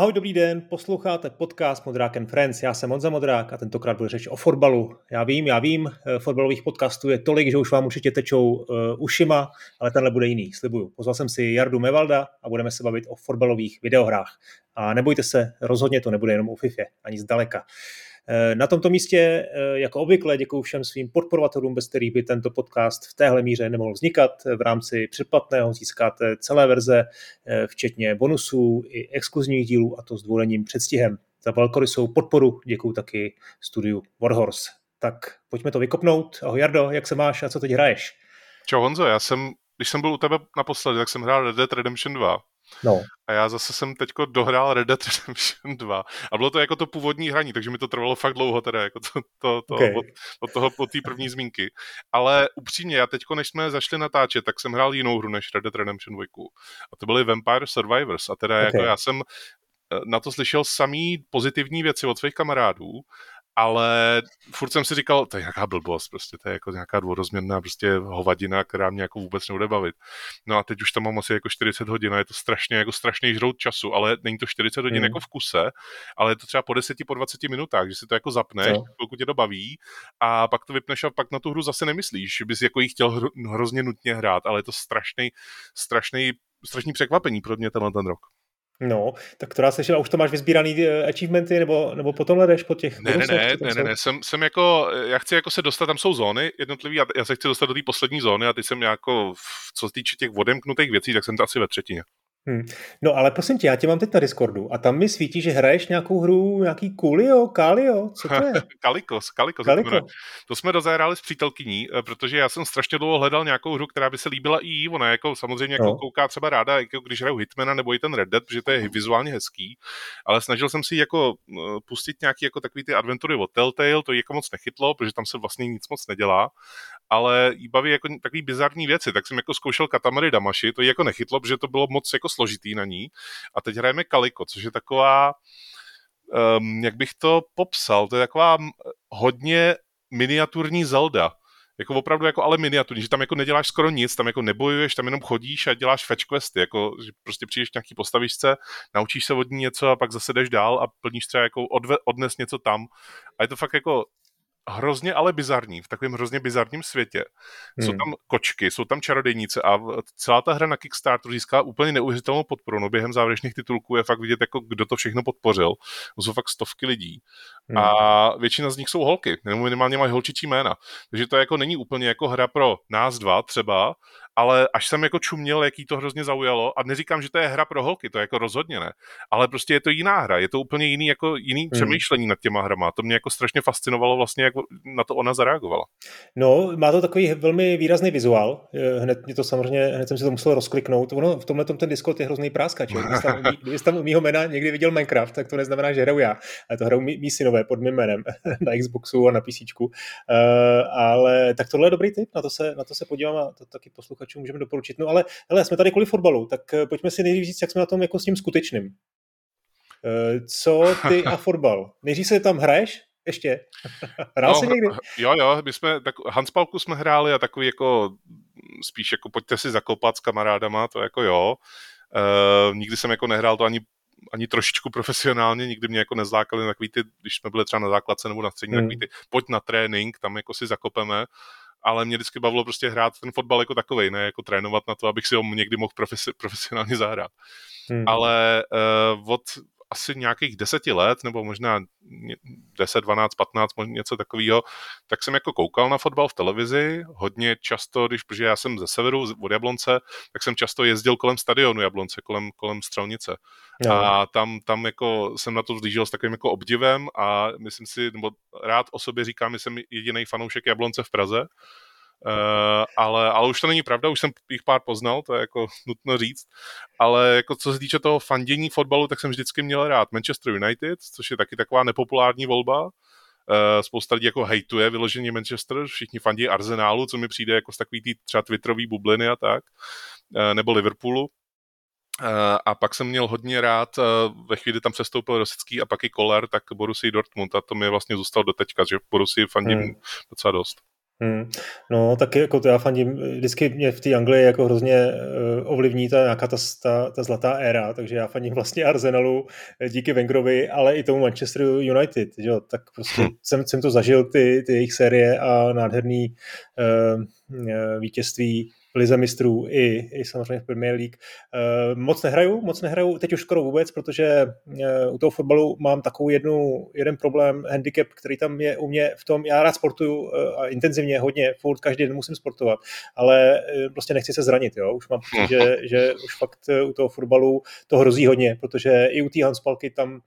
Ahoj, dobrý den, posloucháte podcast Modrák and Friends. Já jsem Honza Modrák a tentokrát bude řeč o fotbalu. Já vím, já vím, eh, fotbalových podcastů je tolik, že už vám určitě tečou uh, ušima, ale tenhle bude jiný, slibuju. Pozval jsem si Jardu Mevalda a budeme se bavit o fotbalových videohrách. A nebojte se, rozhodně to nebude jenom o FIFA, ani zdaleka. Eh, na tomto místě, jako obvykle, děkuji všem svým podporovatelům, bez kterých by tento podcast v téhle míře nemohl vznikat. V rámci předplatného získáte celé verze, včetně bonusů i exkluzivních dílů, a to s dvolením předstihem. Za velkorysou podporu děkuji taky studiu Warhorse. Tak pojďme to vykopnout. Ahoj Jardo, jak se máš a co teď hraješ? Čau Honzo, já jsem, když jsem byl u tebe naposledy, tak jsem hrál Red Dead Redemption 2. No. A já zase jsem teďko dohrál Red Dead Redemption 2. A bylo to jako to původní hraní, takže mi to trvalo fakt dlouho teda, jako to, to, to okay. od, od, toho, od té první zmínky. Ale upřímně, já teďko, než jsme zašli natáčet, tak jsem hrál jinou hru než Red Dead Redemption 2. A to byly Vampire Survivors. A teda okay. jako já jsem eh, na to slyšel samý pozitivní věci od svých kamarádů ale furt jsem si říkal, to je nějaká blbost, prostě to je jako nějaká dvorozměrná prostě hovadina, která mě jako vůbec nebude bavit. No a teď už tam mám asi jako 40 hodin a je to strašně jako strašný žrout času, ale není to 40 hodin mm. jako v kuse, ale je to třeba po 10, po 20 minutách, že si to jako zapneš, no. chvilku tě to baví a pak to vypneš a pak na tu hru zase nemyslíš, že bys jako jí chtěl hro, hrozně nutně hrát, ale je to strašný, strašný, strašný překvapení pro mě tenhle ten rok. No, tak to slyšel, a už to máš vyzbíraný uh, achievementy, nebo, nebo potom ledeš po těch Ne, ne, ne, ne, ne, ne, jsem, jsem jako, já chci jako se dostat, tam jsou zóny jednotlivý, já, já se chci dostat do té poslední zóny a teď jsem jako, co se týče těch odemknutých věcí, tak jsem to asi ve třetině. Hmm. No ale prosím tě, já tě mám teď na Discordu a tam mi svítí, že hraješ nějakou hru, nějaký Coolio, Kalio, co to je? Kalikos, Kalikos. Kaliko. To, to jsme rozehráli s přítelkyní, eh, protože já jsem strašně dlouho hledal nějakou hru, která by se líbila i jí. Ona jako samozřejmě jako no. kouká třeba ráda, jako když hraju Hitmana nebo i ten Red Dead, protože to je vizuálně hezký, ale snažil jsem si jako eh, pustit nějaký jako takový ty adventury od Telltale, to jako moc nechytlo, protože tam se vlastně nic moc nedělá ale jí baví jako takový bizarní věci, tak jsem jako zkoušel Katamary Damashi, to jí jako nechytlo, protože to bylo moc jako složitý na ní. A teď hrajeme Kaliko, což je taková, um, jak bych to popsal, to je taková hodně miniaturní Zelda, jako opravdu jako ale miniaturní, že tam jako neděláš skoro nic, tam jako nebojuješ, tam jenom chodíš a děláš fetch questy, jako že prostě přijdeš nějaký postavičce, naučíš se od ní něco a pak zase jdeš dál a plníš třeba jako odve, odnes něco tam. A je to fakt jako hrozně ale bizarní, v takovém hrozně bizarním světě. Hmm. Jsou tam kočky, jsou tam čarodejnice a celá ta hra na Kickstarter získá úplně neuvěřitelnou podporu. No během závěrečných titulků je fakt vidět, jako kdo to všechno podpořil. To jsou fakt stovky lidí. Hmm. A většina z nich jsou holky, nebo minimálně mají holčičí jména. Takže to jako není úplně jako hra pro nás dva třeba, ale až jsem jako čuměl, jaký to hrozně zaujalo, a neříkám, že to je hra pro holky, to je jako rozhodně ne, ale prostě je to jiná hra, je to úplně jiný, jako jiný hmm. přemýšlení nad těma hrama. To mě jako strašně fascinovalo vlastně, jak na to ona zareagovala. No, má to takový velmi výrazný vizuál, hned mě to samozřejmě, hned jsem si to musel rozkliknout. Ono v tomhle tom ten Discord je hrozný práskač. Když tam, tam u mýho jména někdy viděl Minecraft, tak to neznamená, že hraju já, ale to hrajou mý, mý synové pod mým jménem na Xboxu a na PC. Uh, eh, ale tak tohle je dobrý tip, na to se, na to se podívám a to taky posluchač posluchačům můžeme doporučit. No ale hele, jsme tady kvůli fotbalu, tak eh, pojďme si nejdřív říct, jak jsme na tom jako s tím skutečným. Eh, co ty a fotbal? Nejdřív se tam hraješ? Ještě? Hrál no, jsi někdy? Jo, jo, my jsme, tak Hanspalku jsme hráli a takový jako spíš jako pojďte si zakopat s kamarádama, to jako jo. Uh, nikdy jsem jako nehrál to ani ani trošičku profesionálně, nikdy mě jako nezlákali na takový ty, když jsme byli třeba na základce nebo na střední, hmm. takový ty, pojď na trénink, tam jako si zakopeme ale mě vždycky bavilo prostě hrát ten fotbal jako takový, ne jako trénovat na to, abych si ho někdy mohl profesi- profesionálně zahrát. Hmm. Ale uh, od asi nějakých deseti let, nebo možná 10, 12, 15, možná něco takového, tak jsem jako koukal na fotbal v televizi, hodně často, když, protože já jsem ze severu, od Jablonce, tak jsem často jezdil kolem stadionu Jablonce, kolem, kolem Střelnice. No. A tam, tam jako jsem na to vzlížel s takovým jako obdivem a myslím si, nebo rád o sobě říkám, že jsem jediný fanoušek Jablonce v Praze, Uh, ale, ale už to není pravda, už jsem jich pár poznal, to je jako nutno říct, ale jako co se týče toho fandění fotbalu, tak jsem vždycky měl rád Manchester United, což je taky taková nepopulární volba, uh, spousta lidí jako hejtuje vyloženě Manchester, všichni fandí Arsenálu, co mi přijde jako z takový tý třeba twitterový bubliny a tak, uh, nebo Liverpoolu. Uh, a pak jsem měl hodně rád, uh, ve chvíli tam přestoupil Rosický a pak i Koller, tak Borussia Dortmund a to mi vlastně zůstal do teďka, že Borussia fandím hmm. docela dost. Hmm. No, tak jako to já fandím, vždycky mě v té Anglii jako hrozně uh, ovlivní ta nějaká ta, ta, ta zlatá éra, takže já fandím vlastně Arsenalu eh, díky Wengerovi, ale i tomu Manchester United, že? tak prostě hmm. jsem, jsem to zažil, ty, ty jejich série a nádherný uh, vítězství Lize mistrů i, i samozřejmě v Premier League. Uh, moc nehraju, moc nehraju, teď už skoro vůbec, protože uh, u toho fotbalu mám takovou jednu, jeden problém, handicap, který tam je u mě v tom, já rád sportuju uh, a intenzivně hodně, furt každý den musím sportovat, ale prostě nechci se zranit, jo, už mám že, že už fakt u toho fotbalu to hrozí hodně, protože i u té Hanspalky tam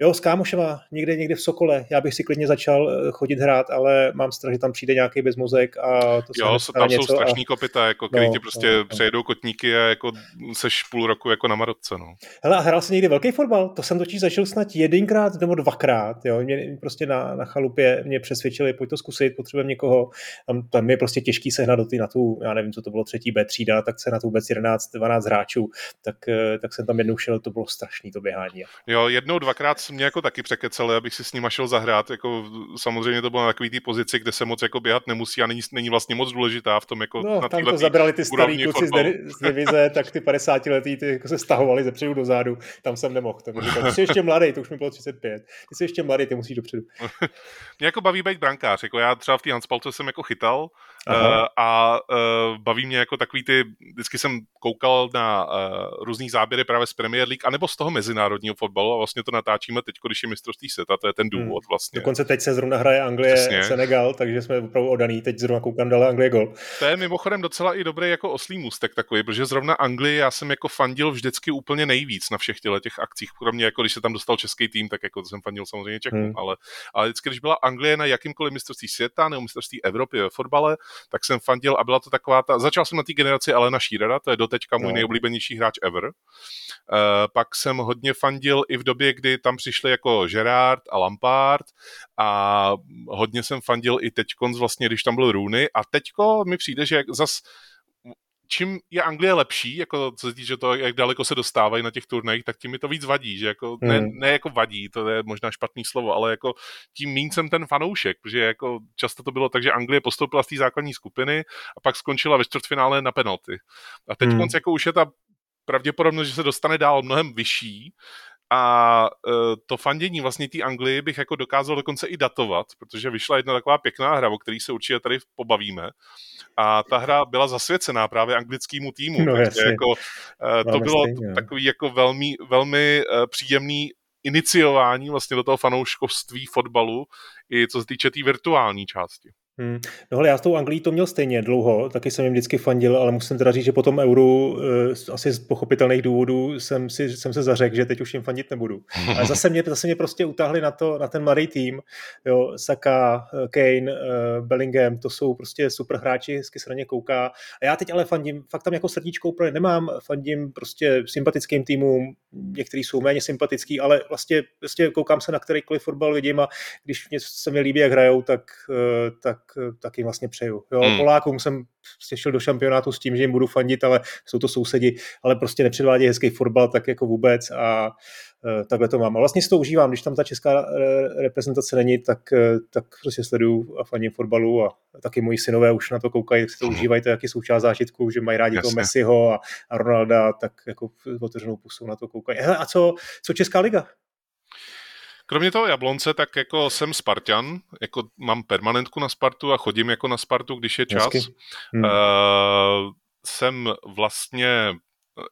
Jo, s kámošema někde, někde v Sokole. Já bych si klidně začal eh, chodit hrát, ale mám strach, že tam přijde nějaký bezmozek a to Jo, se tam jsou strašný a... kopita, jako, který no, ti prostě no, no. přejedou kotníky a jako seš půl roku jako na marotce, no. Hele, a hrál jsi někdy velký fotbal? To jsem totiž zažil snad jedinkrát nebo dvakrát, jo. Mě prostě na, na chalupě mě přesvědčili, pojď to zkusit, potřebujeme někoho. Tam, tam je prostě těžký sehnat do ty, na tu, já nevím, co to bylo, třetí B třída, tak se na tu vůbec 11, 12 hráčů, tak, eh, tak jsem tam jednou šel, to bylo strašný to běhání. Jo, jednou, dvakrát mě jako taky překeceli, abych si s nima šel zahrát. Jako, samozřejmě to bylo na takový té pozici, kde se moc jako běhat nemusí a není, není vlastně moc důležitá v tom jako no, na tam to zabrali ty starý kluci z, z, divize, tak ty 50 letý ty jako se stahovali ze předu do zádu, tam jsem nemohl. Tam říkal, ty jsi ještě mladý, to už mi bylo 35. Ty jsi ještě mladý, ty musíš dopředu. mě jako baví být brankář, jako já třeba v té Hanspalce jsem jako chytal uh, a uh, baví mě jako takový ty, vždycky jsem koukal na uh, různý záběry právě z Premier League, anebo z toho mezinárodního fotbalu a vlastně to natáčíme teď, když je mistrovství světa, to je ten důvod hmm. vlastně. Dokonce teď se zrovna hraje Anglie, Přesně. Senegal, takže jsme opravdu odaný, teď zrovna koukám dala Anglie gol. To je mimochodem docela i dobrý jako oslý můstek takový, protože zrovna Anglii já jsem jako fandil vždycky úplně nejvíc na všech těle těch akcích, kromě jako když se tam dostal český tým, tak jako to jsem fandil samozřejmě Čechům, hmm. ale, ale vždycky, když byla Anglie na jakýmkoliv mistrovství světa nebo mistrovství Evropy ve fotbale, tak jsem fandil a byla to taková ta, začal jsem na té generaci Alena Šírera, to je doteďka můj no. nejoblíbenější hráč ever. Uh, pak jsem hodně fandil i v době, kdy tam přišli jako Gerard a Lampard a hodně jsem fandil i teďkonc vlastně, když tam byl Rooney a teďko mi přijde, že zas čím je Anglie lepší, jako co se týče toho, jak daleko se dostávají na těch turnajích, tak tím mi to víc vadí, že jako, hmm. ne, ne, jako vadí, to je možná špatný slovo, ale jako tím míň jsem ten fanoušek, protože jako často to bylo tak, že Anglie postoupila z té základní skupiny a pak skončila ve čtvrtfinále na penalty. A teď hmm. jako už je ta pravděpodobnost, že se dostane dál mnohem vyšší a uh, to fandění vlastně té Anglii bych jako dokázal dokonce i datovat, protože vyšla jedna taková pěkná hra, o který se určitě tady pobavíme. A ta hra byla zasvěcená právě anglickému týmu. No, takže jako, uh, to bylo stejně. No. takový jako velmi, velmi uh, příjemný iniciování vlastně do toho fanouškovství fotbalu, i co se týče té tý virtuální části. Hmm. No ale já s tou Anglií to měl stejně dlouho, taky jsem jim vždycky fandil, ale musím teda říct, že po tom euru eh, asi z pochopitelných důvodů jsem, si, jsem se zařekl, že teď už jim fandit nebudu. Ale zase mě, zase mě prostě utáhli na, to, na ten mladý tým, jo, Saka, eh, Kane, eh, Bellingham, to jsou prostě super hráči, hezky se na ně kouká. A já teď ale fandím, fakt tam jako srdíčko úplně nemám, fandím prostě sympatickým týmům, některý jsou méně sympatický, ale vlastně, vlastně koukám se na kterýkoliv fotbal vidím a když mě se mi líbí, jak hrajou, tak, tak tak jim vlastně přeju. Jo, hmm. Polákům jsem šel do šampionátu s tím, že jim budu fandit, ale jsou to sousedi, ale prostě nepředvádějí hezký fotbal tak jako vůbec a uh, takhle to mám. A vlastně si to užívám, když tam ta česká reprezentace není, tak, uh, tak prostě sleduju a fandím fotbalu a taky moji synové už na to koukají, jak si to hmm. užívají, to je jaký součást zážitku, že mají rádi Jasně. toho Messiho a, a Ronalda, tak jako otevřenou pusou na to koukají. Hele, a co, co Česká liga? Kromě toho Jablonce, tak jako jsem Spartan, jako mám permanentku na Spartu a chodím jako na Spartu, když je čas. Hmm. Uh, jsem vlastně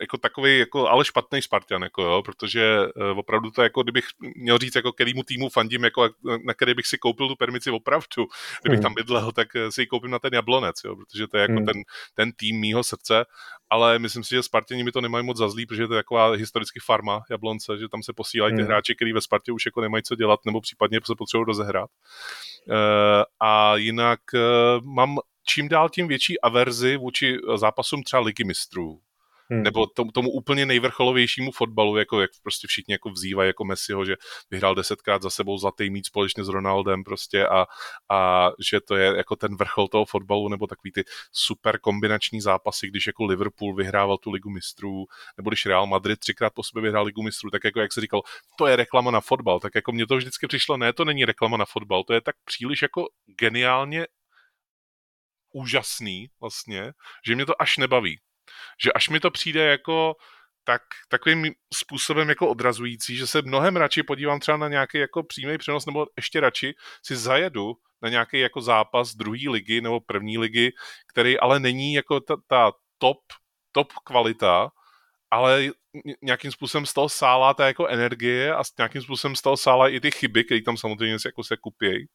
jako takový, jako, ale špatný Spartan, jako jo, protože uh, opravdu to jako, kdybych měl říct, jako kterýmu týmu fandím, jako, na který bych si koupil tu permici opravdu, kdybych hmm. tam bydlel, tak si ji koupím na ten Jablonec, jo, protože to je jako hmm. ten, ten tým mýho srdce, ale myslím si, že Spartěni mi to nemají moc za zlý, protože to je taková historicky farma Jablonce, že tam se posílají ty hmm. hráči, kteří ve Spartě už jako nemají co dělat, nebo případně se potřebují rozehrát. Uh, a jinak uh, mám čím dál tím větší averzi vůči zápasům třeba ligy mistrů hmm. nebo tomu, tomu úplně nejvrcholovějšímu fotbalu, jako jak prostě všichni jako vzývají jako Messiho, že vyhrál desetkrát za sebou zlatý mít společně s Ronaldem prostě a, a že to je jako ten vrchol toho fotbalu, nebo takový ty super kombinační zápasy, když jako Liverpool vyhrával tu ligu mistrů, nebo když Real Madrid třikrát po sobě vyhrál ligu mistrů, tak jako jak se říkal, to je reklama na fotbal, tak jako mně to vždycky přišlo, ne, to není reklama na fotbal, to je tak příliš jako geniálně úžasný vlastně, že mě to až nebaví. Že až mi to přijde jako tak takovým způsobem jako odrazující, že se mnohem radši podívám třeba na nějaký jako přímý přenos, nebo ještě radši si zajedu na nějaký jako zápas druhé ligy nebo první ligy, který ale není jako ta, ta top, top kvalita, ale nějakým způsobem z toho sálá ta jako energie a nějakým způsobem z toho sálá i ty chyby, které tam samozřejmě jako se kupějí.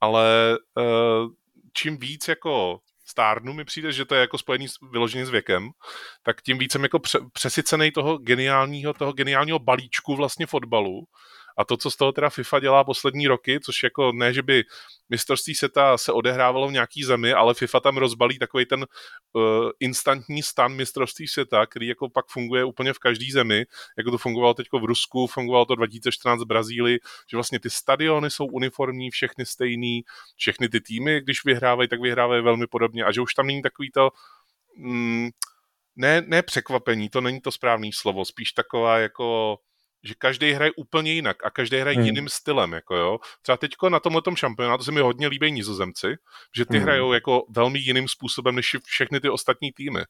Ale uh, čím víc jako stárnu mi přijde, že to je jako spojený vyloženě s věkem, tak tím víc jsem jako přesycený toho geniálního, toho geniálního balíčku vlastně fotbalu a to, co z toho teda FIFA dělá poslední roky, což jako ne, že by mistrovství seta se odehrávalo v nějaký zemi, ale FIFA tam rozbalí takový ten uh, instantní stan mistrovství světa, který jako pak funguje úplně v každé zemi, jako to fungovalo teď v Rusku, fungovalo to 2014 v Brazílii, že vlastně ty stadiony jsou uniformní, všechny stejný, všechny ty týmy, když vyhrávají, tak vyhrávají velmi podobně. A že už tam není takový to mm, ne, ne překvapení, to není to správné slovo, spíš taková jako že každý hraje úplně jinak a každý hraje hmm. jiným stylem, jako jo. Třeba teďko na tomhle tom šampionátu se mi hodně líbí nizozemci, že ty hmm. hrajou jako velmi jiným způsobem než všechny ty ostatní týmy.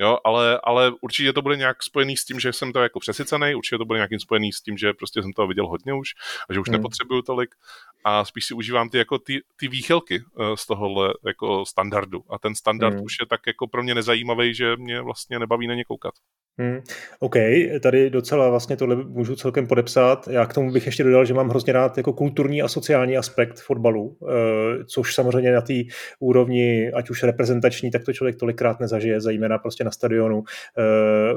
Jo, ale, ale určitě to bude nějak spojený s tím, že jsem to jako přesycený, určitě to bude nějakým spojený s tím, že prostě jsem toho viděl hodně už a že už hmm. nepotřebuju tolik a spíš si užívám ty, jako ty, ty výchylky uh, z tohohle jako standardu a ten standard hmm. už je tak jako pro mě nezajímavý, že mě vlastně nebaví na ně koukat. Hmm, OK, tady docela vlastně tohle můžu celkem podepsat. Já k tomu bych ještě dodal, že mám hrozně rád jako kulturní a sociální aspekt fotbalu, eh, což samozřejmě na té úrovni, ať už reprezentační, tak to člověk tolikrát nezažije, zejména prostě na stadionu. Eh,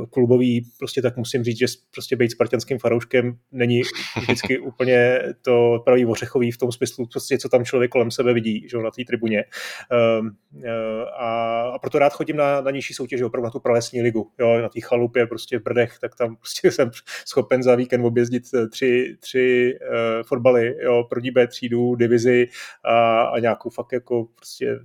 klubový, prostě tak musím říct, že prostě být spartanským farouškem není vždycky úplně to pravý ořechový v tom smyslu, prostě co tam člověk kolem sebe vidí, že na té tribuně. Eh, a, a proto rád chodím na, na nižší soutěž, opravdu na tu pralesní ligu, jo, na té chalu chalupě prostě v Brdech, tak tam prostě jsem schopen za víkend objezdit eh, tři, tři uh, fotbaly, jo, první B třídu, divizi a, a nějakou fakt jako prostě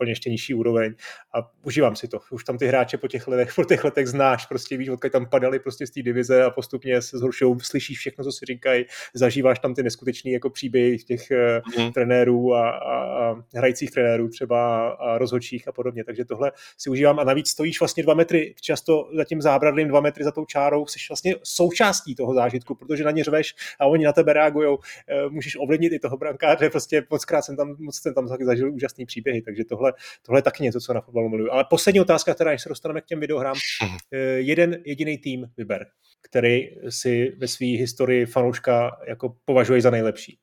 úplně ještě nižší úroveň a užívám si to. Už tam ty hráče po těch letech, po těch letech znáš, prostě víš, odkud tam padali prostě z té divize a postupně se zhoršují, slyšíš všechno, co si říkají, zažíváš tam ty neskutečné jako příběhy těch mm. trenérů a, a, a, hrajících trenérů třeba a rozhodčích a podobně, takže tohle si užívám a navíc stojíš vlastně dva metry, často za tím zábradlím dva metry za tou čárou, jsi vlastně součástí toho zážitku, protože na ně řveš a oni na tebe reagují, eh, můžeš ovlivnit i toho brankáře, prostě moc krát jsem tam, moc jsem tam zažil úžasný příběhy, takže tohle, tohle je taky něco, co na fotbalu miluju. Ale poslední otázka, která než se dostaneme k těm videohrám. Mhm. Eh, jeden jediný tým vyber, který si ve své historii fanouška jako považuje za nejlepší.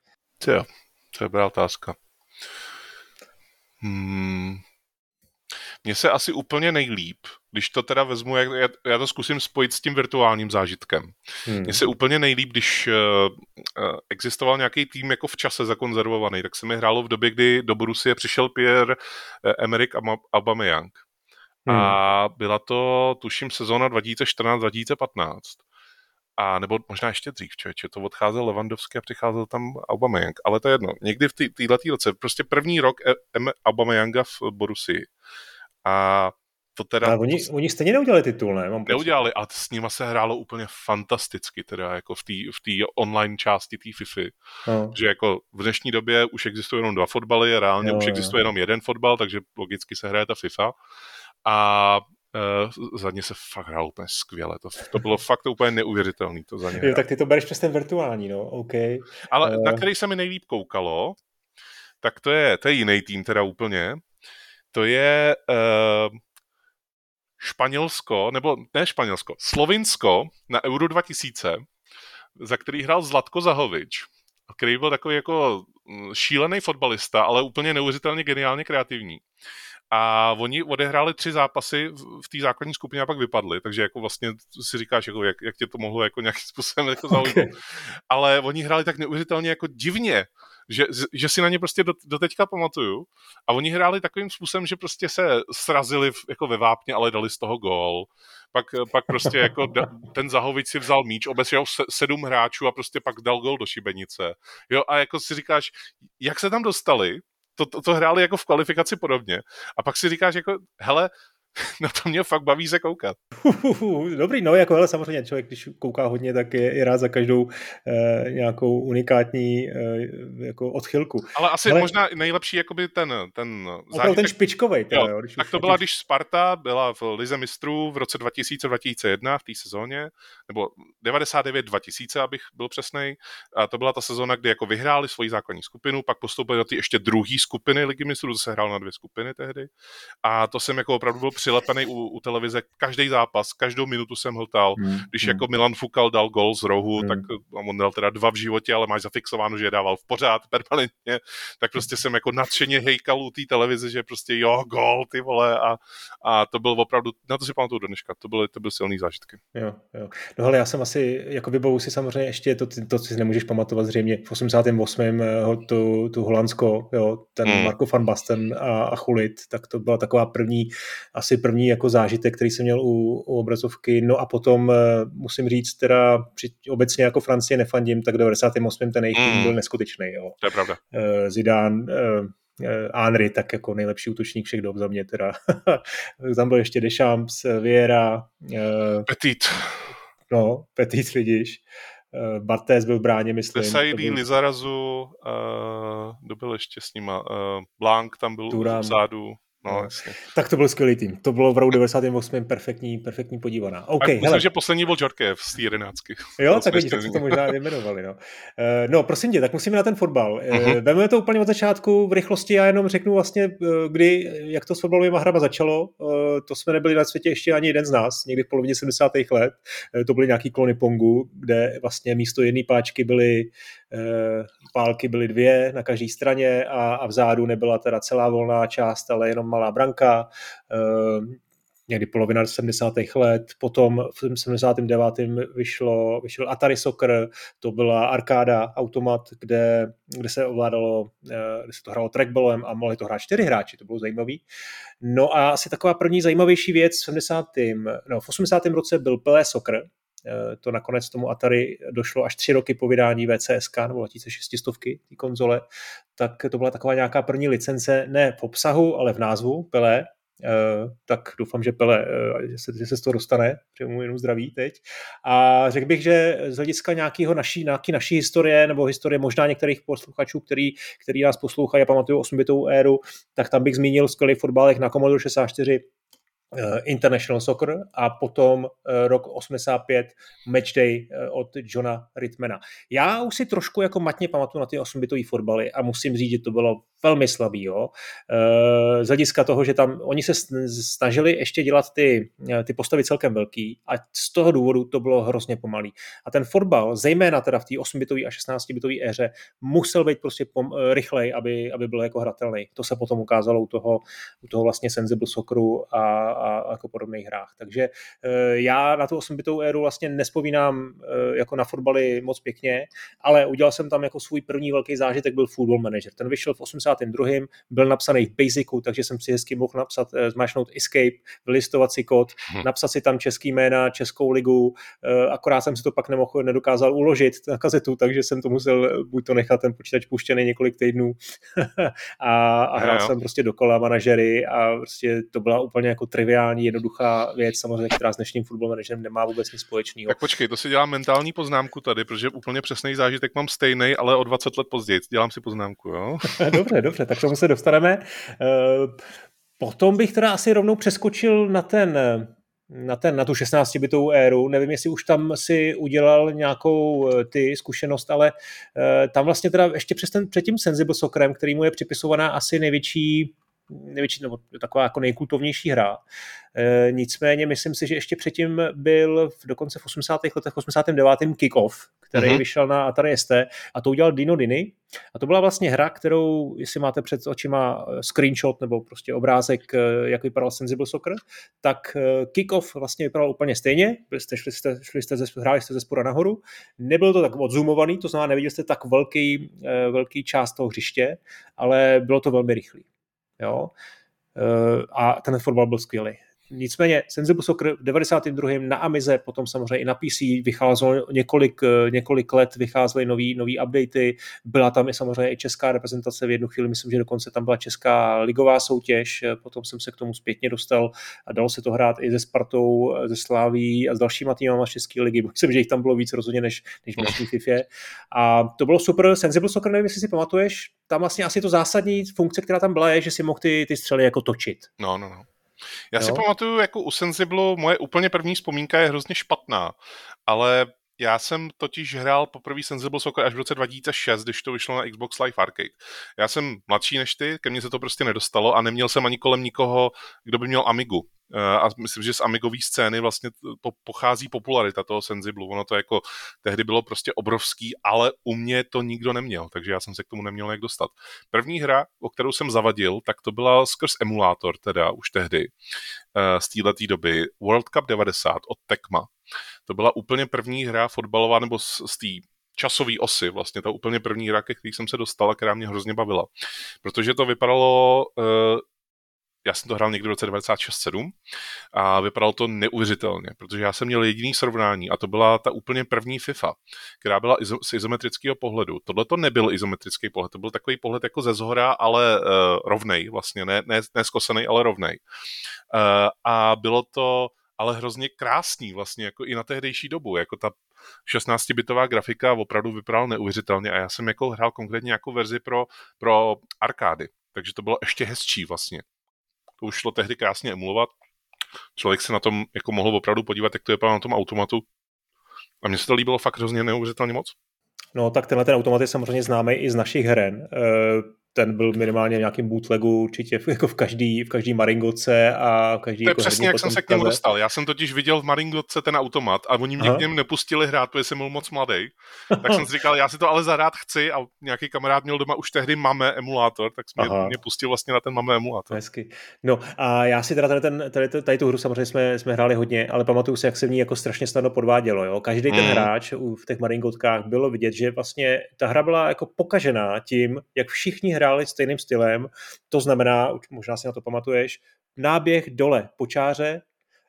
Jo, to je dobrá otázka. Hmm. Mně se asi úplně nejlíp, když to teda vezmu, jak, já, já to zkusím spojit s tím virtuálním zážitkem. Hmm. Mně se úplně nejlíp, když uh, existoval nějaký tým jako v čase zakonzervovaný, tak se mi hrálo v době, kdy do Borussie přišel Pierre uh, Emerick Aubameyang. Hmm. A byla to, tuším, sezóna 2014-2015. A nebo možná ještě dřív, člověče, to odcházel Levandovský a přicházel tam Aubameyang. Ale to je jedno. Někdy v této roce, prostě první rok. Aubameyanga v Borussii. A to teda... Ale oni, oni stejně neudělali titul, ne? Mám neudělali a s nima se hrálo úplně fantasticky, teda jako v té v online části té FIFA. No. Že jako v dnešní době už existují jenom dva fotbaly, reálně jo, už existuje jo. jenom jeden fotbal, takže logicky se hraje ta FIFA a uh, za ně se fakt hrál úplně skvěle. To, to bylo fakt úplně neuvěřitelné. To za ně jo, tak ty to bereš přes ten virtuální, no, OK. Ale uh... na který se mi nejlíp koukalo, tak to je, to je jiný tým teda úplně. To je uh, Španělsko, nebo ne Španělsko, Slovinsko na Euro 2000, za který hrál Zlatko Zahovič, který byl takový jako mm, šílený fotbalista, ale úplně neuvěřitelně geniálně kreativní. A oni odehráli tři zápasy v té základní skupině a pak vypadli, takže jako vlastně si říkáš, jako jak, jak tě to mohlo jako nějakým způsobem jako zaujmout. Okay. Ale oni hráli tak neuvěřitelně jako divně, že, že si na ně prostě do, pamatuju. A oni hráli takovým způsobem, že prostě se srazili v, jako ve vápně, ale dali z toho gól. Pak, pak prostě jako da, ten Zahovič si vzal míč, obešel sedm hráčů a prostě pak dal gól do šibenice. Jo, a jako si říkáš, jak se tam dostali, to, to, to hráli jako v kvalifikaci podobně. A pak si říkáš jako, hele, na to mě fakt baví se koukat. Dobrý, no jako hele, samozřejmě člověk, když kouká hodně, tak je, je rád za každou eh, nějakou unikátní eh, jako odchylku. Ale asi hele, možná nejlepší jakoby ten, ten zážitek. ten špičkovej. Teda, jo, jo, když tak to byla, když Sparta byla v Lize mistrů v roce 2000-2001 v té sezóně, nebo 99-2000, abych byl přesnej. A to byla ta sezóna, kdy jako vyhráli svoji základní skupinu, pak postoupili do té ještě druhé skupiny Ligy mistrů, to se hrál na dvě skupiny tehdy. A to jsem jako opravdu byl přilepený u, u televize. Každý zápas, každou minutu jsem hltal. Hmm. Když hmm. jako Milan Fukal dal gol z rohu, hmm. tak on dal teda dva v životě, ale máš zafixováno, že je dával v pořád permanentně, tak prostě jsem jako nadšeně hejkal u té televize, že prostě jo, gol, ty vole. A, a to byl opravdu, na to si pamatuju do dneška, to byly, to byly silný zážitky. Jo, jo. No ale já jsem asi, jako vybavu si samozřejmě ještě to, to, co si nemůžeš pamatovat zřejmě v 88. Eh, tu, tu Holandsko, jo, ten hmm. Marko van Basten a, a Chulit, tak to byla taková první, asi první jako zážitek, který jsem měl u, u obrazovky. No a potom eh, musím říct, teda při, obecně jako Francie nefandím, tak 98. ten jejich mm. byl neskutečný. Jo. To je pravda. Uh, Zidane, uh, Henry, tak jako nejlepší útočník všech dob za mě teda. Tam byl ještě Deschamps, Viera. Petit. No, Petit, vidíš. Bartés byl v bráně, myslím. Desailly, byl... Lizarazu, uh, kdo byl ještě s nima? Uh, Blanc tam byl Turam. vzadu. No, jasně. Tak to byl skvělý tým. To bylo v roku 98. perfektní, perfektní podívaná. Okay, myslím, hele. že poslední byl Jorkev z té jedenáctky. Jo, tak vidíš, tak to možná vyjmenovali. No. Uh, no, prosím tě, tak musíme na ten fotbal. Uh-huh. Vememe to úplně od začátku v rychlosti, já jenom řeknu vlastně, eh, kdy, jak to s fotbalovými hrama začalo. Uh, to jsme nebyli na světě ještě ani jeden z nás, někdy v polovině 70. let. Uh, to byly nějaký klony Pongu, kde vlastně místo jedné páčky byly pálky byly dvě na každé straně a, a vzadu nebyla teda celá volná část, ale jenom malá branka, eh, někdy polovina 70. let, potom v 79. vyšlo, vyšel Atari Soccer, to byla arkáda, automat, kde, kde se ovládalo, eh, kde se to hrálo trackballem a mohli to hrát čtyři hráči, to bylo zajímavý. No a asi taková první zajímavější věc v 70. No, v 80. roce byl Pelé Soccer, Eh, to nakonec tomu Atari došlo až tři roky po vydání VCSK nebo 2600 té konzole, tak to byla taková nějaká první licence, ne v obsahu, ale v názvu Pelé, Uh, tak doufám, že Pele, uh, že, se, že se z toho dostane, přeju jenom zdraví teď. A řekl bych, že z hlediska nějakého naší, nějaký naší historie, nebo historie možná některých posluchačů, který, který nás poslouchají a pamatují 8-bitovou éru, tak tam bych zmínil skvělý fotbalek na Commodore 64 Eh, International Soccer a potom eh, rok 85 Matchday eh, od Johna Ritmana. Já už si trošku jako matně pamatuju na ty 8-bitové fotbaly a musím říct, že to bylo velmi slabý. Jo. Z hlediska toho, že tam oni se snažili ještě dělat ty, ty postavy celkem velký a z toho důvodu to bylo hrozně pomalý. A ten fotbal, zejména teda v té 8-bitové a 16-bitové éře, musel být prostě pom, rychlej, aby, aby byl jako hratelný. To se potom ukázalo u toho, u toho vlastně Sensible Socceru a a jako podobných hrách. Takže eh, já na tu 8-bitovou éru vlastně nespomínám eh, jako na fotbaly moc pěkně, ale udělal jsem tam jako svůj první velký zážitek byl Football Manager. Ten vyšel v 82. byl napsaný v Basicu, takže jsem si hezky mohl napsat, eh, zmašnout Escape, vylistovat si kód, hmm. napsat si tam český jména, českou ligu, akorát jsem si to pak nemohl, nedokázal uložit na kazetu, takže jsem to musel buď to nechat ten počítač puštěný několik týdnů a, a hrál jsem prostě dokola manažery a prostě to byla úplně jako triviální, jednoduchá věc, samozřejmě, která s dnešním fotbalem manažerem nemá vůbec nic společného. Tak počkej, to si dělám mentální poznámku tady, protože úplně přesný zážitek mám stejný, ale o 20 let později. Dělám si poznámku, jo? dobře, dobře, tak tomu se dostaneme. Eh, potom bych teda asi rovnou přeskočil na ten na, ten, na tu 16-bitovou éru. Nevím, jestli už tam si udělal nějakou eh, ty zkušenost, ale uh, tam vlastně teda ještě přes ten, před tím Sensible Soccerem, který mu je připisovaná asi největší největší, nebo taková jako nejkultovnější hra. E, nicméně myslím si, že ještě předtím byl v, dokonce v 80. letech, 89. Kick-Off, který uh-huh. vyšel na Atari ST a to udělal Dino Dini. A to byla vlastně hra, kterou, jestli máte před očima eh, screenshot nebo prostě obrázek, eh, jak vypadal Sensible Soccer, tak Kick-Off vlastně vypadal úplně stejně. Jste, šli jste, šli jste ze, hráli jste ze spora nahoru. Nebyl to tak odzoomovaný, to znamená, neviděli jste tak velký, velký část toho hřiště, ale bylo to velmi rychlý. Jo? Eh, a ten fotbal byl skvělý. Nicméně Sensible Soccer v 92. na Amize, potom samozřejmě i na PC vycházelo několik, několik let, vycházely nový, nový updaty, byla tam i samozřejmě i česká reprezentace v jednu chvíli, myslím, že dokonce tam byla česká ligová soutěž, potom jsem se k tomu zpětně dostal a dalo se to hrát i ze Spartou, ze Sláví a s dalšíma týmama České ligy. Myslím, že jich tam bylo víc rozhodně než, než v dnešní FIFA. A to bylo super. Sensible Soccer, nevím, jestli si pamatuješ, tam vlastně asi to zásadní funkce, která tam byla, je, že si mohl ty, ty střely jako točit. No, no, no. Já jo? si pamatuju, jako u Sensible, moje úplně první vzpomínka je hrozně špatná, ale já jsem totiž hrál poprvé Sensible Soccer až v roce 2006, když to vyšlo na Xbox Live Arcade. Já jsem mladší než ty, ke mně se to prostě nedostalo a neměl jsem ani kolem nikoho, kdo by měl Amigu. Eh, a myslím, že z Amigové scény vlastně pochází popularita toho Sensible. Ono to jako tehdy bylo prostě obrovský, ale u mě to nikdo neměl, takže já jsem se k tomu neměl jak dostat. První hra, o kterou jsem zavadil, tak to byla skrz emulátor, teda už tehdy, eh, z této doby, World Cup 90 od Tecma. To byla úplně první hra fotbalová, nebo z, z té časové osy, vlastně ta úplně první hra, ke který jsem se dostal a která mě hrozně bavila. Protože to vypadalo uh, já jsem to hrál někdy v roce 96-7 a vypadalo to neuvěřitelně, protože já jsem měl jediný srovnání a to byla ta úplně první FIFA, která byla izo- z izometrického pohledu. Tohle to nebyl izometrický pohled, to byl takový pohled jako ze zhora, ale uh, rovnej vlastně, ne, ne, ne skosený, ale rovnej. Uh, a bylo to ale hrozně krásný vlastně, jako i na tehdejší dobu, jako ta 16-bitová grafika opravdu vypadala neuvěřitelně a já jsem jako hrál konkrétně jako verzi pro, pro arkády, takže to bylo ještě hezčí vlastně. To už šlo tehdy krásně emulovat. Člověk se na tom jako mohl opravdu podívat, jak to je na tom automatu. A mně se to líbilo fakt hrozně neuvěřitelně moc. No tak tenhle ten automat je samozřejmě známý i z našich heren. Ten byl minimálně v nějakým bootlegu určitě jako v každý, v každý Maringoce a v každý... To je jako přesně, jak jsem se k němu dostal. Já jsem totiž viděl v Maringoce ten automat a oni mě Aha. k něm nepustili hrát, protože jsem byl moc mladý. Tak jsem si říkal, já si to ale zahrát chci a nějaký kamarád měl doma už tehdy máme emulátor, tak mě, mě pustil vlastně na ten máme emulátor. Hezky. No a já si teda tady, ten, tady, tady tu hru samozřejmě jsme, jsme hráli hodně, ale pamatuju si, jak se v ní jako strašně snadno podvádělo. Jo? Každý ten hmm. hráč v těch Maringotkách bylo vidět, že vlastně ta hra byla jako pokažená tím, jak všichni hráli hráli stejným stylem, to znamená, možná si na to pamatuješ, náběh dole po čáře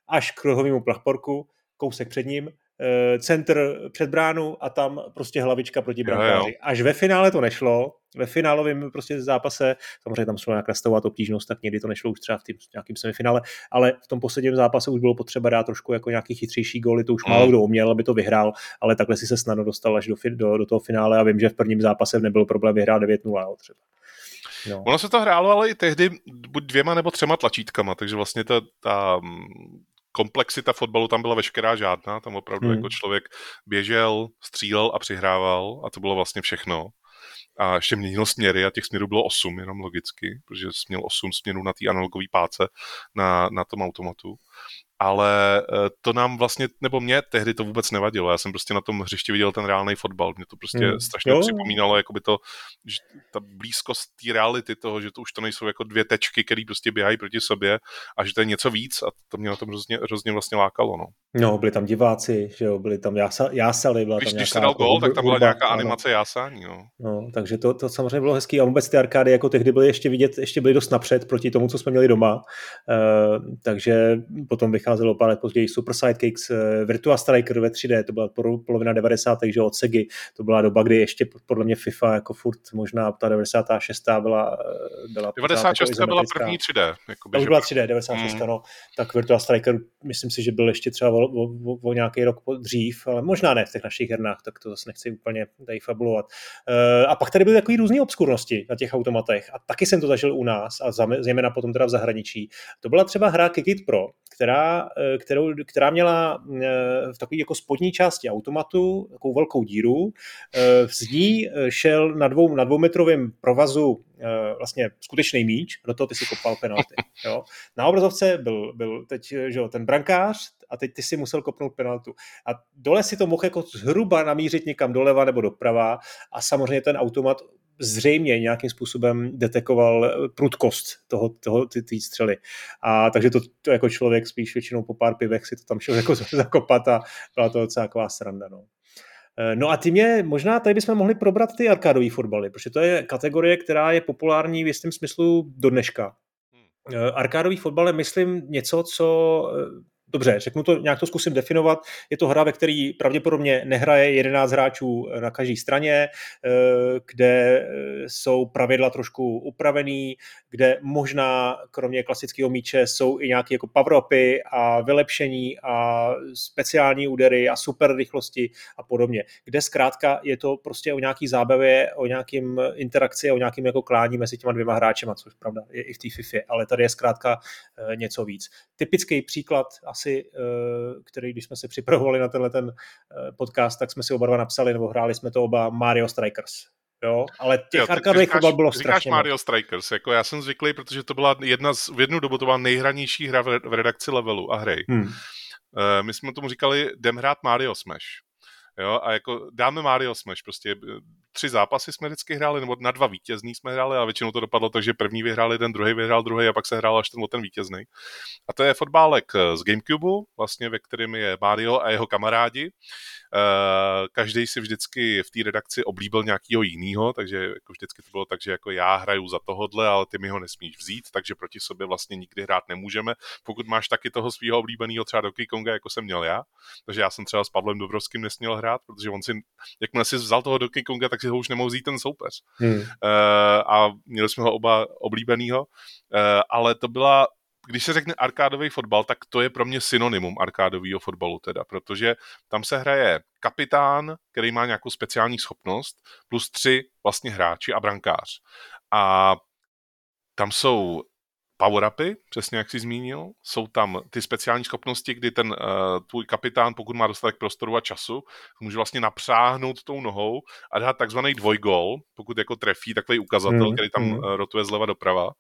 až k rohovému plachporku, kousek před ním, eh, centr před bránu a tam prostě hlavička proti brankáři. Až ve finále to nešlo, ve finálovém prostě zápase, samozřejmě tam šlo nějak nastavovat obtížnost, tak někdy to nešlo už třeba v tým, nějakým semifinále, ale v tom posledním zápase už bylo potřeba dát trošku jako nějaký chytřejší góly, to už mm. málo kdo uměl, aby to vyhrál, ale takhle si se snadno dostal až do, do, do toho finále a vím, že v prvním zápase nebyl problém vyhrát 9-0 třeba. No. Ono se to hrálo ale i tehdy buď dvěma nebo třema tlačítkama, takže vlastně ta, ta mm, komplexita fotbalu tam byla veškerá žádná, tam opravdu hmm. jako člověk běžel, střílel a přihrával a to bylo vlastně všechno. A ještě měnil směry a těch směrů bylo osm, jenom logicky, protože jsi měl osm směrů na té analogové páce na, na tom automatu ale eh, to nám vlastně, nebo mě tehdy to vůbec nevadilo. Já jsem prostě na tom hřišti viděl ten reálný fotbal. Mě to prostě hmm. strašně jo. připomínalo, jako by to, že ta blízkost té reality toho, že to už to nejsou jako dvě tečky, které prostě běhají proti sobě a že to je něco víc a to mě na tom hrozně, hrozně vlastně lákalo. No. No, byli tam diváci, že jo, byli tam jása, jásali. Byla když, tam když se dal gol, tak tam byla nějaká ano. animace jásání. No. no. takže to, to samozřejmě bylo hezký a vůbec ty arkády jako tehdy byly ještě vidět, ještě byly dost napřed proti tomu, co jsme měli doma. Uh, takže potom vycházelo pár let později Super Sidekicks, eh, Virtua Striker ve 3D, to byla polovina 90. že od Segy, to byla doba, kdy ještě podle mě FIFA jako furt možná ta 96. byla, eh, byla 96. byla první 3D. Jakoby, to už byla 3D, 96. Mm. no, tak Virtua Striker myslím si, že byl ještě třeba o, o, o, nějaký rok dřív, ale možná ne v těch našich hernách, tak to zase nechci úplně tady fabulovat. Uh, a pak tady byly takové různé obskurnosti na těch automatech a taky jsem to zažil u nás a zejména potom teda v zahraničí. To byla třeba hra Kikit Pro, která, eh, kterou, která měla eh, v takové jako spodní části automatu takovou velkou díru. Eh, z ní šel na, dvou, na dvoumetrovém provazu vlastně skutečný míč, do toho ty si kopal penalty. Jo. Na obrazovce byl, byl teď že jo, ten brankář a teď ty si musel kopnout penaltu. A dole si to mohl jako zhruba namířit někam doleva nebo doprava a samozřejmě ten automat zřejmě nějakým způsobem detekoval prudkost toho, toho ty, ty střely. A takže to, to, jako člověk spíš většinou po pár pivech si to tam šel jako zakopat a byla to docela taková sranda. No. Eh, no a ty mě, možná tady bychom mohli probrat ty arkádové fotbaly, protože to je kategorie, která je populární v jistém smyslu do dneška. arkádový fotbal je, myslím, něco, co Dobře, řeknu to, nějak to zkusím definovat. Je to hra, ve které pravděpodobně nehraje 11 hráčů na každé straně, eh, kde eh, jsou pravidla trošku upravený, kde možná kromě klasického míče jsou i nějaké jako power a vylepšení a speciální údery a super rychlosti a podobně. Kde zkrátka je to prostě o nějaký zábavě, o nějakým interakci, o nějakým jako klání mezi těma dvěma hráčema, což pravda je i v té FIFA, ale tady je zkrátka eh, něco víc. Typický příklad eh, který když jsme se připravovali na tenhle ten eh, podcast, tak jsme si oba dva napsali, nebo hráli jsme to oba Mario Strikers. Jo, ale těch arkadových fotbal bylo strašně. Říkáš Mario Strikers, jako já jsem zvyklý, protože to byla jedna z, v jednu dobu to byla nejhranější hra v, v redakci levelu a hry. Hmm. Uh, my jsme tomu říkali, jdem hrát Mario Smash. Jo, a jako dáme Mario Smash, prostě tři zápasy jsme vždycky hráli, nebo na dva vítězný jsme hráli a většinou to dopadlo tak, že první vyhrál jeden, druhý vyhrál druhý a pak se hrál až ten ten vítězný. A to je fotbálek z Gamecube, vlastně ve kterém je Mario a jeho kamarádi. Eh, každý si vždycky v té redakci oblíbil nějakého jiného, takže jako vždycky to bylo tak, že jako já hraju za tohodle, ale ty mi ho nesmíš vzít, takže proti sobě vlastně nikdy hrát nemůžeme. Pokud máš taky toho svého oblíbeného třeba Donkey Konga, jako jsem měl já, takže já jsem třeba s Pavlem Dobrovským nesměl hrát, protože on si, jakmile si vzal toho Donkey Konga, tak si ho už nemohl vzít ten soupeř. Hmm. Uh, a měli jsme ho oba oblíbenýho, uh, ale to byla když se řekne arkádový fotbal, tak to je pro mě synonymum arkádového fotbalu teda, protože tam se hraje kapitán, který má nějakou speciální schopnost, plus tři vlastně hráči a brankář. A tam jsou power-upy, přesně jak jsi zmínil, jsou tam ty speciální schopnosti, kdy ten uh, tvůj kapitán, pokud má dostatek prostoru a času, může vlastně napřáhnout tou nohou a dát takzvaný dvojgol, pokud jako trefí takový ukazatel, mm, který tam mm. rotuje zleva doprava.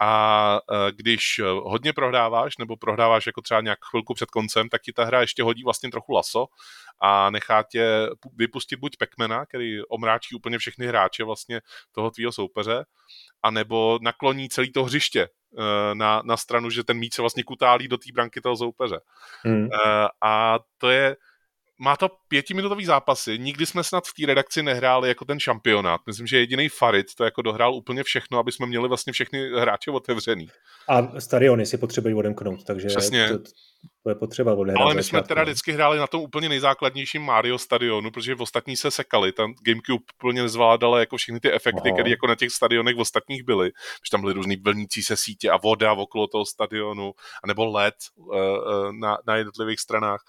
A e, když hodně prohráváš, nebo prohráváš jako třeba nějak chvilku před koncem, tak ti ta hra ještě hodí vlastně trochu laso a nechá tě vypustit buď Pekmena, který omráčí úplně všechny hráče vlastně toho tvýho soupeře, anebo nakloní celý to hřiště na, na stranu, že ten míč se vlastně kutálí do té branky toho soupeře. Hmm. A to je má to pětiminutový zápasy, nikdy jsme snad v té redakci nehráli jako ten šampionát. Myslím, že jediný Farid to jako dohrál úplně všechno, aby jsme měli vlastně všechny hráče otevřený. A stadiony si potřebují odemknout, takže Přesně. To, to je potřeba odehrát. Ale my jsme teda vždycky hráli na tom úplně nejzákladnějším Mario stadionu, protože v ostatní se sekali. Tam Gamecube úplně nezvládala jako všechny ty efekty, které jako na těch stadionech v ostatních byly. Protože tam byly různý vlnící se sítě a voda okolo toho stadionu, anebo LED uh, uh, na, na jednotlivých stranách.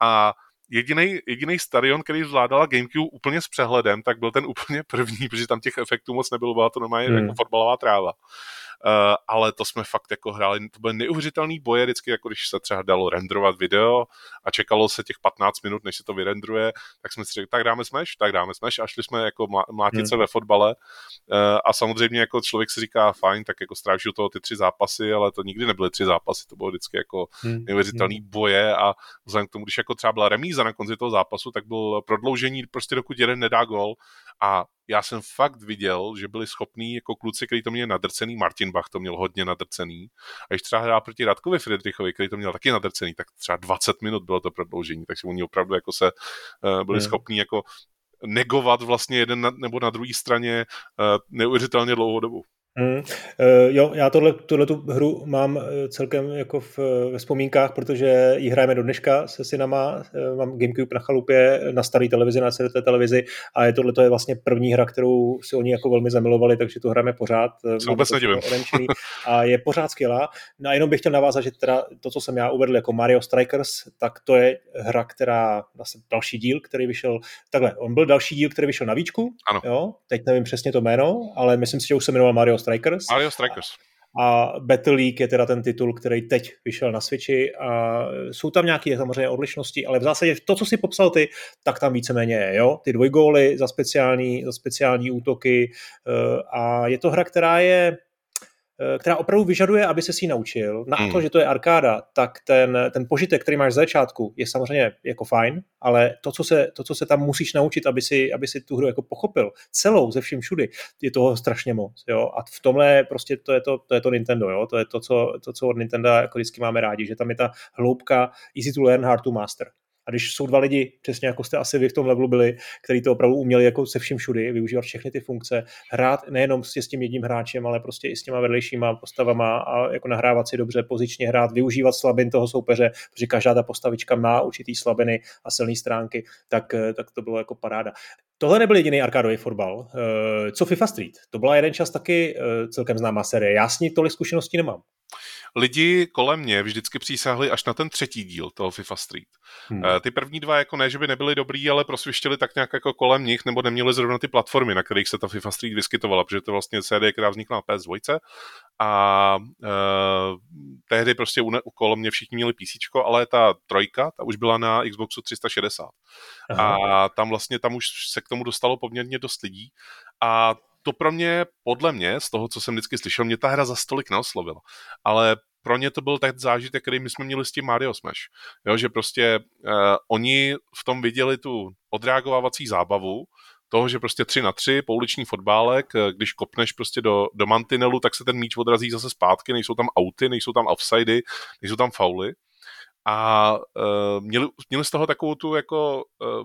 A jediný jediný stadion, který zvládala GameCube úplně s přehledem, tak byl ten úplně první, protože tam těch efektů moc nebylo, byla to normálně hmm. jako fotbalová tráva. Uh, ale to jsme fakt jako hráli, to byly neuvěřitelný boje, vždycky jako když se třeba dalo renderovat video a čekalo se těch 15 minut, než se to vyrendruje, tak jsme si řekli, tak dáme smash, tak dáme smash a šli jsme jako mlátit hmm. ve fotbale uh, a samozřejmě jako člověk si říká, fajn, tak jako stráží toho ty tři zápasy, ale to nikdy nebyly tři zápasy, to bylo vždycky jako hmm. neuvěřitelný hmm. boje a vzhledem k tomu, když jako třeba byla remíza na konci toho zápasu, tak byl prodloužení prostě dokud jeden nedá gol a já jsem fakt viděl, že byli schopní jako kluci, který to měli nadrcený, Martin Bach to měl hodně nadrcený, a když třeba hrál proti Radkovi Friedrichovi, který to měl taky nadrcený, tak třeba 20 minut bylo to prodloužení, takže oni opravdu jako se uh, byli hmm. schopní jako negovat vlastně jeden na, nebo na druhé straně uh, neuvěřitelně dlouhou dobu. Mm, uh, jo, já tohle, tuhle tu hru mám eh, celkem jako v, ve vzpomínkách, protože ji hrajeme do dneška se synama, uh, mám Gamecube na chalupě, na staré televizi, na CRT televizi a je tohle to je vlastně první hra, kterou si oni jako velmi zamilovali, takže tu hrajeme pořád. Se vůbec nedivím. A je pořád skvělá. No a jenom bych chtěl navázat, že teda to, co jsem já uvedl jako Mario Strikers, tak to je hra, která, vlastně další díl, který vyšel, takhle, on byl další díl, který vyšel na víčku, ano. jo, teď nevím přesně to jméno, ale myslím si, že už se jmenoval Mario Strikers. Mario Strikers. A Battle League je teda ten titul, který teď vyšel na Switchi a jsou tam nějaké samozřejmě odlišnosti, ale v zásadě to, co si popsal ty, tak tam víceméně je, jo? Ty dvojgóly za speciální, za speciální útoky eh, a je to hra, která je která opravdu vyžaduje, aby se si naučil. Na hmm. to, že to je arkáda, tak ten, ten požitek, který máš z začátku, je samozřejmě jako fajn, ale to, co se, to, co se tam musíš naučit, aby si, aby si tu hru jako pochopil, celou, ze vším všudy, je toho strašně moc. Jo? A v tomhle prostě to je to, to, je to Nintendo, jo? to je to co, to, co od Nintendo jako vždycky máme rádi, že tam je ta hloubka easy to learn, hard to master. Když jsou dva lidi, přesně jako jste asi vy v tom levelu byli, kteří to opravdu uměli jako se vším všudy, využívat všechny ty funkce, hrát nejenom s tím jedním hráčem, ale prostě i s těma vedlejšíma postavama a jako nahrávat si dobře pozičně hrát, využívat slabin toho soupeře, protože každá ta postavička má určitý slabiny a silné stránky, tak, tak to bylo jako paráda. Tohle nebyl jediný arkádový fotbal. Eh, co FIFA Street? To byla jeden čas taky eh, celkem známá série. Já s ní tolik zkušeností nemám lidi kolem mě vždycky přísahli až na ten třetí díl toho FIFA Street. Hmm. Eh, ty první dva jako ne, že by nebyly dobrý, ale prosvištěli tak nějak jako kolem nich, nebo neměli zrovna ty platformy, na kterých se ta FIFA Street vyskytovala, protože to vlastně CD, která vznikla na PS2 a uh, tehdy prostě u, kolem mě všichni měli PC, ale ta trojka, ta už byla na Xboxu 360. Aha. A tam vlastně, tam už se k tomu dostalo poměrně dost lidí a to pro mě, podle mě, z toho, co jsem vždycky slyšel, mě ta hra za stolik neoslovila. Ale pro ně to byl tak zážitek, který my jsme měli s tím Mario Smash. Jo, že prostě uh, oni v tom viděli tu odreagovávací zábavu, toho, že prostě 3 na 3, pouliční fotbálek, eh, když kopneš prostě do, do mantinelu, tak se ten míč odrazí zase zpátky, nejsou tam auty, nejsou tam offsidy, nejsou tam fauly. A uh, měli, měli z toho takovou tu jako uh,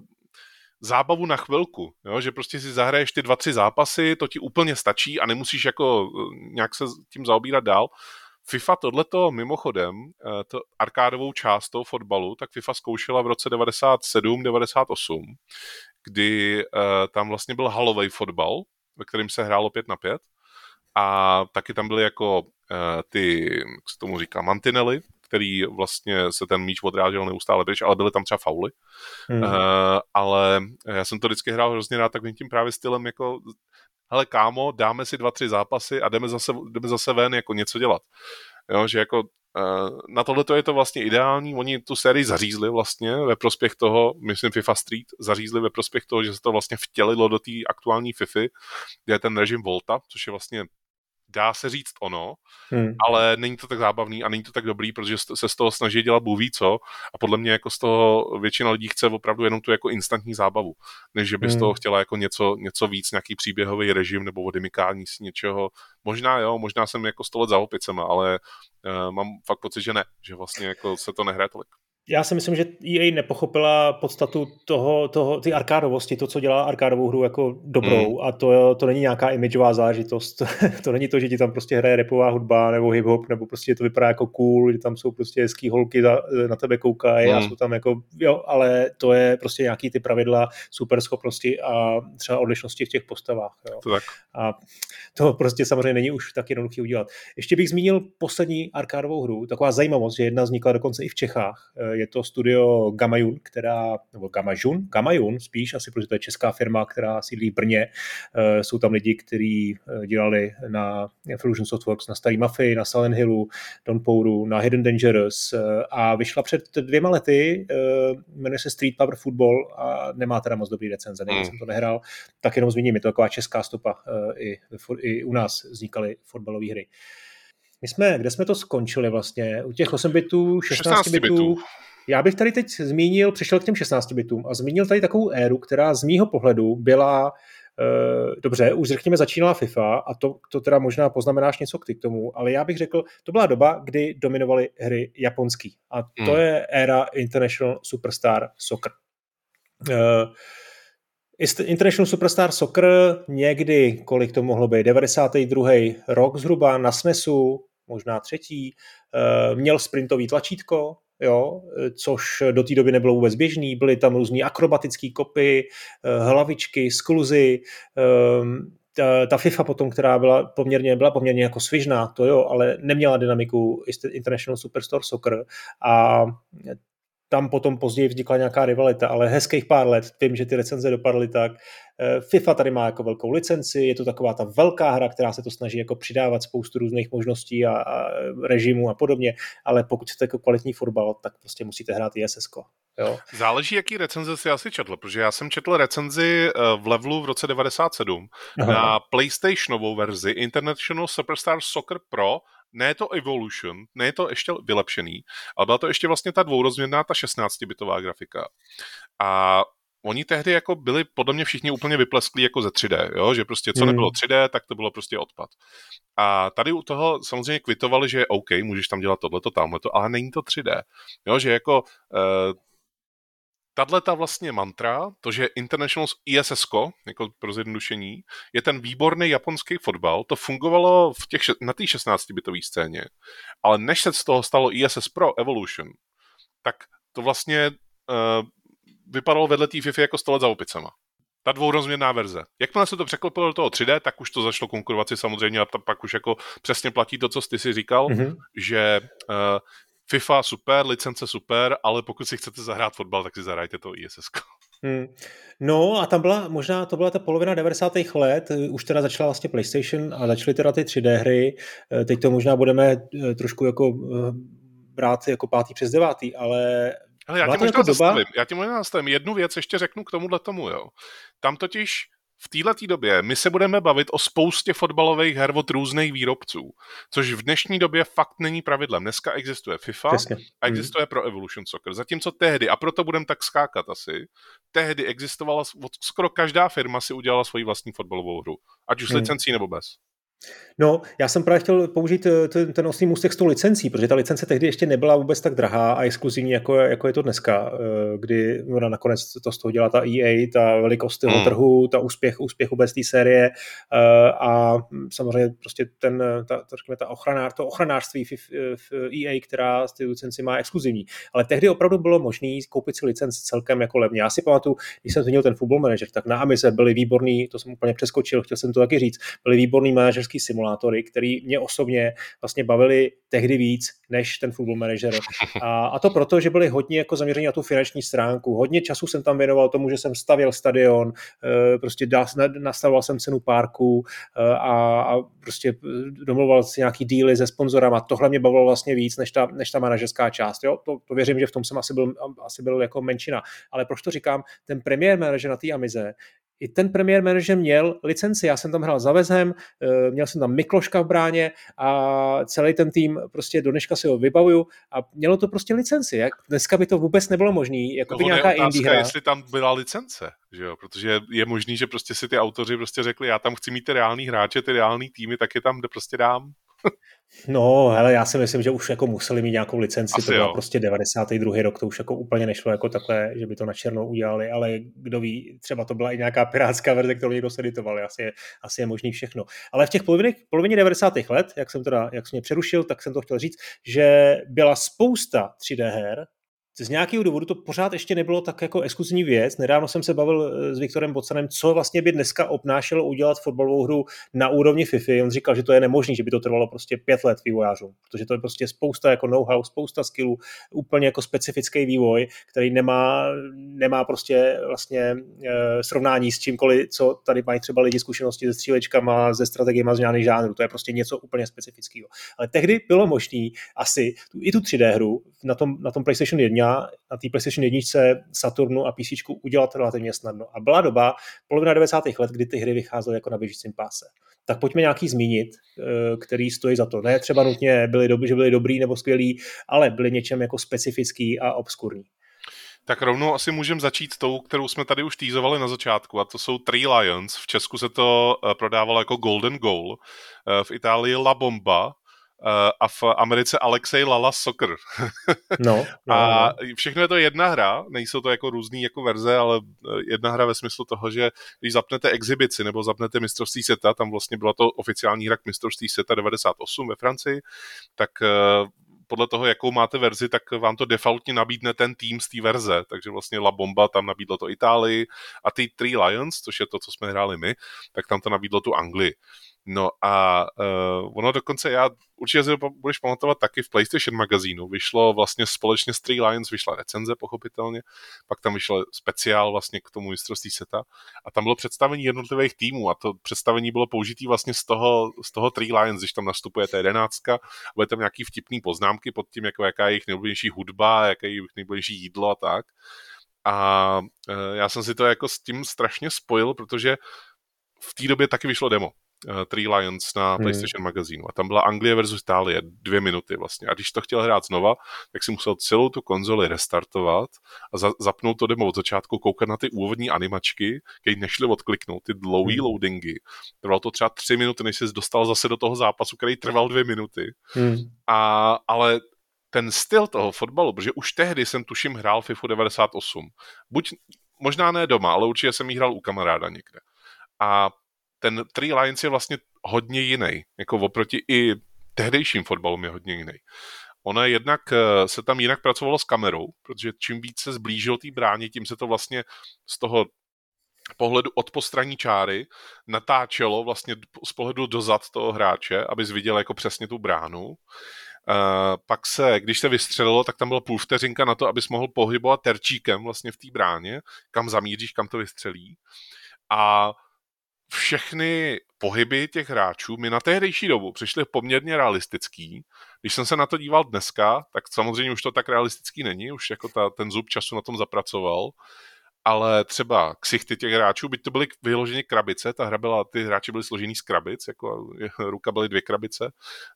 zábavu na chvilku, jo? že prostě si zahraješ ty dva, tři zápasy, to ti úplně stačí a nemusíš jako eh, nějak se tím zaobírat dál. FIFA tohleto mimochodem, eh, to arkádovou část toho fotbalu, tak FIFA zkoušela v roce 97-98, kdy uh, tam vlastně byl halový fotbal, ve kterém se hrálo 5 na 5 a taky tam byly jako ty, jak se tomu říká, mantinely, který vlastně se ten míč odrážel neustále pryč, ale byly tam třeba fauly. Hmm. Uh, ale já jsem to vždycky hrál hrozně rád takovým tím právě stylem jako hele kámo, dáme si dva, tři zápasy a jdeme zase, jdeme zase ven jako něco dělat. Jo, že jako uh, na tohle je to vlastně ideální. Oni tu sérii zařízli vlastně ve prospěch toho, myslím FIFA Street, zařízli ve prospěch toho, že se to vlastně vtělilo do té aktuální FIFA, kde je ten režim Volta, což je vlastně dá se říct ono, hmm. ale není to tak zábavný a není to tak dobrý, protože se z toho snaží dělat bůh co a podle mě jako z toho většina lidí chce opravdu jenom tu jako instantní zábavu, než že by hmm. z toho chtěla jako něco, něco víc, nějaký příběhový režim nebo odymykání si něčeho. Možná jo, možná jsem jako sto let za opicema, ale uh, mám fakt pocit, že ne, že vlastně jako se to nehraje tolik já si myslím, že EA nepochopila podstatu toho, toho ty arkádovosti, to, co dělá arkádovou hru jako dobrou mm. a to, to není nějaká imageová zážitost, to není to, že ti tam prostě hraje repová hudba nebo hip-hop, nebo prostě to vypadá jako cool, že tam jsou prostě hezký holky za, na tebe koukají mm. a jsou tam jako, jo, ale to je prostě nějaký ty pravidla, super schopnosti a třeba odlišnosti v těch postavách. Jo. To tak. A to prostě samozřejmě není už tak jednoduchý udělat. Ještě bych zmínil poslední arkádovou hru, taková zajímavost, že jedna vznikla dokonce i v Čechách, je to studio Gamayun, která, nebo Gamajun, Gamayun spíš, asi protože to je česká firma, která sídlí v Brně. Eh, jsou tam lidi, kteří eh, dělali na Fusion Softworks, na Starý Mafii, na Silent Hillu, Pouru, na Hidden Dangerous eh, a vyšla před dvěma lety, jmenuje se Street Power Football a nemá teda moc dobrý recenze, nevím, hmm. jsem to nehrál, tak jenom zmíním, je to taková česká stopa, i, i u nás vznikaly fotbalové hry. My jsme, kde jsme to skončili vlastně? U těch 8 bitů, 16, 16 bitů, bitů. Já bych tady teď zmínil, přišel k těm 16 bitům a zmínil tady takovou éru, která z mýho pohledu byla Uh, dobře, už řekněme začínala FIFA a to, to teda možná poznamenáš něco k tomu, ale já bych řekl, to byla doba, kdy dominovaly hry japonský a to hmm. je éra International Superstar Soccer. Uh, International Superstar Soccer někdy, kolik to mohlo být, 92. rok zhruba na SNESu, možná třetí, uh, měl sprintový tlačítko, jo, což do té doby nebylo vůbec běžný, byly tam různé akrobatické kopy, eh, hlavičky, skluzy, ehm, ta, ta FIFA potom, která byla poměrně, byla poměrně jako svižná, to jo, ale neměla dynamiku International Superstar Soccer. A tam potom později vznikla nějaká rivalita, ale hezkých pár let, vím, že ty recenze dopadly tak. Eh, FIFA tady má jako velkou licenci, je to taková ta velká hra, která se to snaží jako přidávat spoustu různých možností a, a režimů a podobně, ale pokud chcete jako kvalitní fotbal, tak prostě musíte hrát ISS. Jo. Záleží, jaký recenze si asi četl, protože já jsem četl recenzi eh, v levelu v roce 97 Aha. na PlayStationovou verzi International Superstar Soccer Pro ne to Evolution, ne to ještě vylepšený, ale byla to ještě vlastně ta dvourozměrná, ta 16-bitová grafika. A oni tehdy jako byli podle mě všichni úplně vyplesklí jako ze 3D, jo? že prostě co hmm. nebylo 3D, tak to bylo prostě odpad. A tady u toho samozřejmě kvitovali, že OK, můžeš tam dělat tohleto, tamhleto, ale není to 3D. Jo? Že jako uh, tahle ta vlastně mantra, to, že International ISS, jako pro zjednodušení, je ten výborný japonský fotbal, to fungovalo v těch, na té 16-bitové scéně, ale než se z toho stalo ISS Pro Evolution, tak to vlastně uh, vypadalo vedle té FIFA jako stole za opicama. Ta dvourozměrná verze. Jakmile se to překlopilo do toho 3D, tak už to začalo konkurovat si samozřejmě a pak už jako přesně platí to, co jsi si říkal, mm-hmm. že uh, FIFA super, licence super, ale pokud si chcete zahrát fotbal, tak si zahrajte to ISS. Hmm. No a tam byla, možná to byla ta polovina 90. let, už teda začala vlastně PlayStation a začaly teda ty 3D hry, eh, teď to možná budeme eh, trošku jako eh, brát jako pátý přes devátý, ale ale já ti možná jako zastavím, doba... já ti možná zastavím. Jednu věc ještě řeknu k tomuhle tomu, jo. Tam totiž v této době my se budeme bavit o spoustě fotbalových her od různých výrobců, což v dnešní době fakt není pravidlem. Dneska existuje FIFA Přesně. a mhm. existuje hmm. pro Evolution Soccer. Zatímco tehdy, a proto budeme tak skákat asi, tehdy existovala, skoro každá firma si udělala svoji vlastní fotbalovou hru. Ať už s hmm. licencí nebo bez. No, já jsem právě chtěl použít eh, ten, ten osný můstek s tou licencí, protože ta licence tehdy ještě nebyla vůbec tak drahá a exkluzivní, jako, jako je to dneska, eh, kdy ona nakonec to z toho dělá ta EA, ta velikost toho hmm. trhu, ta úspěch, úspěch vůbec té série eh, a samozřejmě prostě ten, ta, to, řekněme, ta ochranár, to ochranářství v, v EA, která z ty licenci má exkluzivní. Ale tehdy opravdu bylo možné koupit si licenci celkem jako levně. Já si pamatuju, když jsem zmínil ten football manager, tak na Amize byly výborný, to jsem úplně přeskočil, chtěl jsem to taky říct, byly výborný manažerský simulátory, který mě osobně vlastně bavili tehdy víc než ten football manager. A, a to proto, že byli hodně jako zaměření na tu finanční stránku. Hodně času jsem tam věnoval tomu, že jsem stavěl stadion, eh, prostě nastavoval jsem cenu parku eh, a, a prostě domluval si nějaký díly se sponzorama. Tohle mě bavilo vlastně víc než ta, než ta manažerská část. Jo? To, to, věřím, že v tom jsem asi byl, asi byl jako menšina. Ale proč to říkám? Ten premiér manažer na té Amize i ten premiér manažer měl licenci. Já jsem tam hrál za Vezem, eh, měl jsem tam Mikloška v bráně a celý ten tým prostě do dneška si ho vybavuju a mělo to prostě licenci. Jak dneska by to vůbec nebylo možné. Jako no, by nějaká je otázka, indie hra. jestli tam byla licence, že jo? protože je možný, že prostě si ty autoři prostě řekli, já tam chci mít ty reální hráče, ty reální týmy, tak je tam kde prostě dám. No, hele, já si myslím, že už jako museli mít nějakou licenci, Asi to bylo prostě 92. rok, to už jako úplně nešlo jako takhle, že by to na černo udělali, ale kdo ví, třeba to byla i nějaká pirátská verze, kterou někdo seditoval, asi je, asi je možný všechno. Ale v těch polovině, polovině 90. let, jak jsem teda, jak jsem mě přerušil, tak jsem to chtěl říct, že byla spousta 3D her, z nějakého důvodu to pořád ještě nebylo tak jako exkluzivní věc. Nedávno jsem se bavil eh, s Viktorem Bocanem, co vlastně by dneska obnášelo udělat fotbalovou hru na úrovni FIFA. On říkal, že to je nemožné, že by to trvalo prostě pět let vývojářům, protože to je prostě spousta jako know-how, spousta skillů, úplně jako specifický vývoj, který nemá, nemá prostě vlastně e, srovnání s čímkoliv, co tady mají třeba lidi zkušenosti se střílečkama, ze strategiemi z žádných žánrů. To je prostě něco úplně specifického. Ale tehdy bylo možné asi tu, i tu 3D hru na tom, na tom PlayStation 1 měla na té PlayStation 1, Saturnu a PC udělat relativně snadno. A byla doba, polovina 90. let, kdy ty hry vycházely jako na běžícím páse. Tak pojďme nějaký zmínit, eh, který stojí za to. Ne třeba nutně byli dobrý, že byli dobrý nebo skvělí, ale byli něčem jako specifický a obskurní. Tak rovnou asi můžeme začít tou, kterou jsme tady už týzovali na začátku, a to jsou Three Lions. V Česku se to eh, prodávalo jako Golden Goal, eh, v Itálii La Bomba, a v Americe Alexej Lala Soccer. no, no, a no. všechno je to jedna hra, nejsou to jako různý jako verze, ale eh, jedna hra ve smyslu toho, že když zapnete exibici nebo zapnete mistrovství seta, tam vlastně byla to oficiální hra k mistrovství seta 98 ve Francii, tak eh, podle toho, jakou máte verzi, tak vám to defaultně nabídne ten tým z té verze. Takže vlastně La Bomba tam nabídlo to Itálii a ty Three Lions, což je to, co jsme hráli my, tak tam to nabídlo tu Anglii. No a uh, ono dokonce, já určitě si budeš pamatovat taky v PlayStation magazínu, vyšlo vlastně společně s Three Lions, vyšla recenze pochopitelně, pak tam vyšel speciál vlastně k tomu mistrovství seta a tam bylo představení jednotlivých týmů. A to představení bylo použitý vlastně z toho, z toho Three Lions, když tam nastupuje ta jedenáctka, bude tam nějaký vtipný poznámky pod tím, jako jaká je jejich nejbližší hudba, jaké je jejich nejbližší jídlo a tak. A uh, já jsem si to jako s tím strašně spojil, protože v té době taky vyšlo demo Three Lions na hmm. PlayStation magazínu. A tam byla Anglie versus Itálie, dvě minuty vlastně. A když to chtěl hrát znova, tak si musel celou tu konzoli restartovat a za, zapnout to demo od začátku, koukat na ty úvodní animačky, které nešly odkliknout, ty dlouhé hmm. loadingy. Trvalo to třeba tři minuty, než se dostal zase do toho zápasu, který trval dvě minuty. Hmm. A, ale ten styl toho fotbalu, protože už tehdy jsem tuším hrál FIFA 98. Buď, možná ne doma, ale určitě jsem jí hrál u kamaráda někde. A ten Three Lions je vlastně hodně jiný, jako oproti i tehdejším fotbalům je hodně jiný. Ona jednak eh, se tam jinak pracovalo s kamerou, protože čím víc se zblížil té bráně, tím se to vlastně z toho pohledu od postraní čáry natáčelo vlastně z pohledu dozad toho hráče, aby viděl jako přesně tu bránu. Uh, pak se, když se vystřelilo, tak tam byla půl vteřinka na to, abys mohl pohybovat terčíkem vlastně v té bráně, kam zamíříš, kam to vystřelí. A všechny pohyby těch hráčů mi na tehdejší dobu přišly poměrně realistický. Když jsem se na to díval dneska, tak samozřejmě už to tak realistický není, už jako ta, ten zub času na tom zapracoval, ale třeba ksichty těch hráčů, byť to byly vyloženě krabice, ta hra byla, ty hráči byli složený z krabic, jako ruka byly dvě krabice,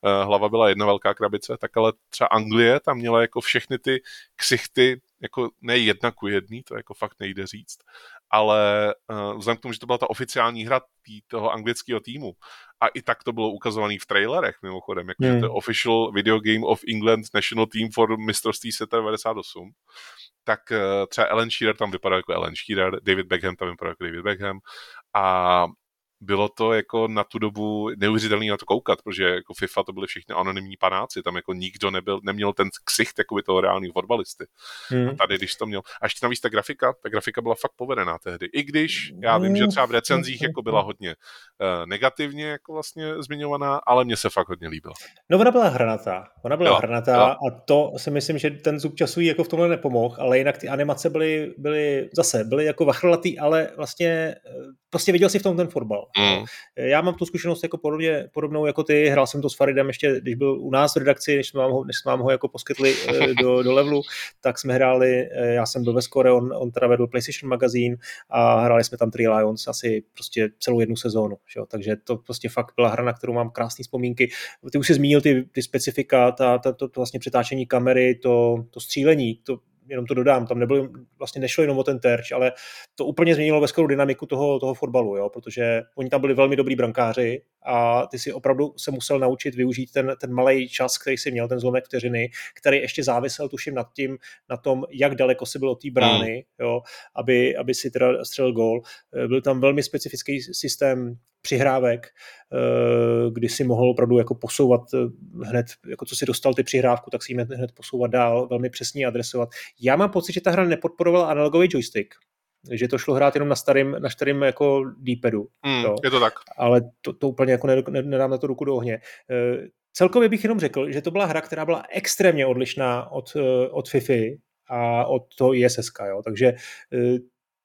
eh, hlava byla jedna velká krabice, tak ale třeba Anglie tam měla jako všechny ty ksichty jako ne jedna ku jedný, to jako fakt nejde říct, ale uh, vzhledem k tomu, že to byla ta oficiální hra tý, toho anglického týmu a i tak to bylo ukazované v trailerech mimochodem, jako hmm. to official video game of England national team for mistrovství světa 98, tak uh, třeba Ellen Shearer tam vypadal jako Ellen Shearer, David Beckham tam vypadal jako David Beckham a bylo to jako na tu dobu neuvěřitelné na to koukat, protože jako FIFA to byly všichni anonymní panáci, tam jako nikdo nebyl, neměl ten ksicht jako by toho reálného fotbalisty. Hmm. A tady, když to měl, a ještě navíc ta grafika, ta grafika byla fakt povedená tehdy. I když já vím, že třeba v recenzích jako byla hodně uh, negativně jako vlastně zmiňovaná, ale mně se fakt hodně líbila. No ona byla hranatá, ona byla jo, hranatá jo. a to si myslím, že ten zub času jako v tomhle nepomohl, ale jinak ty animace byly, byly zase, byly jako vachrlatý, ale vlastně eh, prostě viděl si v tom ten fotbal. Mm. Já mám tu zkušenost jako podobně, podobnou jako ty, hrál jsem to s Faridem ještě, když byl u nás v redakci, než jsme vám ho, než jsme vám ho jako poskytli eh, do, do levelu, tak jsme hráli, eh, já jsem byl ve Score, on, on teda vedl PlayStation magazín a hráli jsme tam Three Lions asi prostě celou jednu sezónu, že? takže to prostě fakt byla hra, na kterou mám krásné vzpomínky. Ty už jsi zmínil ty, ty specifika, ta, ta, to, to vlastně přetáčení kamery, to, to střílení, to jenom to dodám, tam nebylo, vlastně nešlo jenom o ten terč, ale to úplně změnilo veškerou dynamiku toho, toho fotbalu, jo, protože oni tam byli velmi dobrý brankáři a ty si opravdu se musel naučit využít ten, ten malý čas, který si měl, ten zlomek vteřiny, který ještě závisel, tuším, nad tím, na tom, jak daleko si byl od té brány, mm. jo, aby, aby si teda střelil gól. Byl tam velmi specifický systém přihrávek, eh, kdy si mohl opravdu jako posouvat eh, hned, jako co si dostal ty přihrávku, tak si ji hned posouvat dál, velmi přesně adresovat. Já mám pocit, že ta hra nepodporovala analogový joystick, že to šlo hrát jenom na starým, na starým jako D-padu. Mm, je to tak. Ale to, to úplně jako nedám na to ruku do ohně. Eh, celkově bych jenom řekl, že to byla hra, která byla extrémně odlišná od, od FIFA a od toho ISSK, jo. takže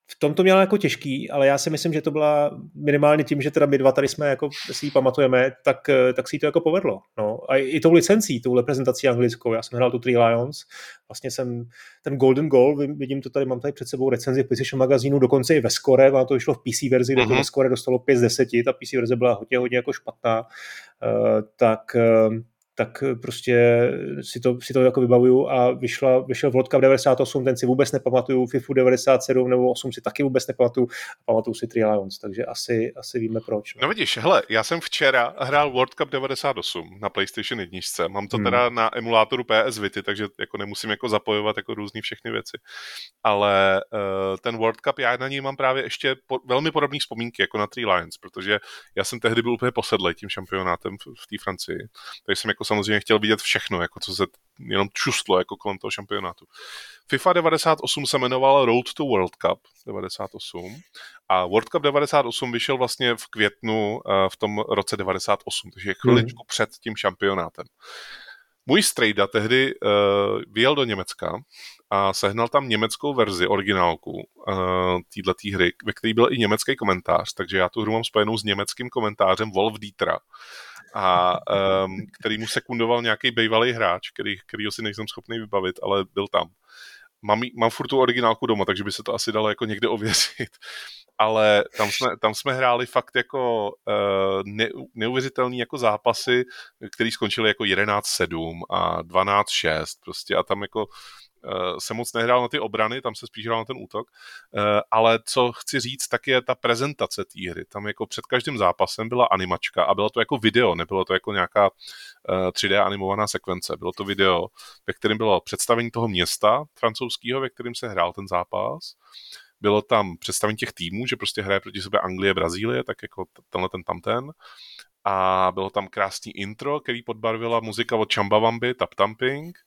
v tom to měla jako těžký, ale já si myslím, že to byla minimálně tím, že teda my dva tady jsme jako si ji pamatujeme, tak, eh, tak si to jako povedlo. No. A i tou licencí, tou reprezentací anglickou. Já jsem hrál tu Three Lions, vlastně jsem ten Golden Goal, vidím to tady, mám tady před sebou recenzi v PlayStation magazínu, dokonce i ve Score, a to vyšlo v PC verzi, kde to ve Score dostalo 5 z 10, ta PC verze byla hodně, hodně jako špatná, uh, tak uh, tak eh, prostě si to, si to jako vybavuju a vyšla, vyšel World Cup 98, ten si vůbec nepamatuju, FIFA 97 nebo 8 si taky vůbec nepamatuju a pamatuju si Three Lions, takže asi, asi víme proč. No. no vidíš, hele, já jsem včera hrál World Cup 98 na PlayStation 1, mám to hmm. teda na emulátoru PS Vity, takže jako nemusím jako zapojovat jako různý všechny věci, ale uh, ten World Cup, já na něj mám právě ještě po, velmi podobné vzpomínky jako na Three Lions, protože já jsem tehdy byl úplně posedlej tím šampionátem v, v té Francii, takže jsem jako jako samozřejmě chtěl vidět všechno, jako co se jenom čustlo jako kolem toho šampionátu. FIFA 98 se jmenoval Road to World Cup 98 a World Cup 98 vyšel vlastně v květnu uh, v tom roce 98, takže chviličku hmm. před tím šampionátem. Můj strejda tehdy uh, vyjel do Německa a sehnal tam německou verzi, originálku uh, této hry, ve které byl i německý komentář, takže já tu hru mám spojenou s německým komentářem Wolf Dietra a um, který mu sekundoval nějaký bývalý hráč, který, kterýho si nejsem schopný vybavit, ale byl tam. Mám, mám furt tu originálku doma, takže by se to asi dalo jako někde ověřit. Ale tam jsme, tam jsme hráli fakt jako uh, ne, neuvěřitelný jako zápasy, které skončily jako 11-7 a 12-6 prostě a tam jako Eh, se moc nehrál na ty obrany, tam se spíš hrál na ten útok, eh, ale co chci říct, tak je ta prezentace té hry. Tam jako před každým zápasem byla animačka a bylo to jako video, nebylo to jako nějaká 3D animovaná sekvence. Bylo to video, ve kterém bylo představení toho města francouzského, ve kterém se hrál ten zápas. Bylo tam představení těch týmů, že prostě hraje proti sebe Anglie, Brazílie, tak jako tenhle ten tamten. A bylo tam krásný intro, který podbarvila muzika od Chambawambi, Tap Tamping.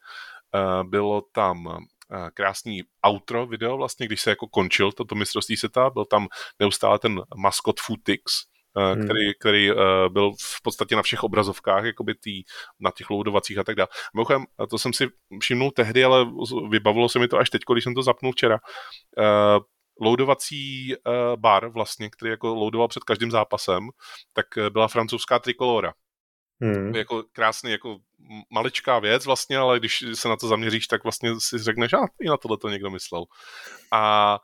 Bylo tam krásný outro video, vlastně, když se jako končil toto mistrovství světa, byl tam neustále ten maskot Footix, hmm. který, který uh, byl v podstatě na všech obrazovkách, jakoby tý, na těch loadovacích a tak dále. Mimochodem, to jsem si všimnul tehdy, ale vybavilo se mi to až teď, když jsem to zapnul včera. Uh, loadovací bar vlastně, který jako loadoval před každým zápasem, tak byla francouzská trikolora. Hmm. Jako krásný, jako maličká věc vlastně, ale když se na to zaměříš, tak vlastně si řekneš, a i na tohle to někdo myslel. A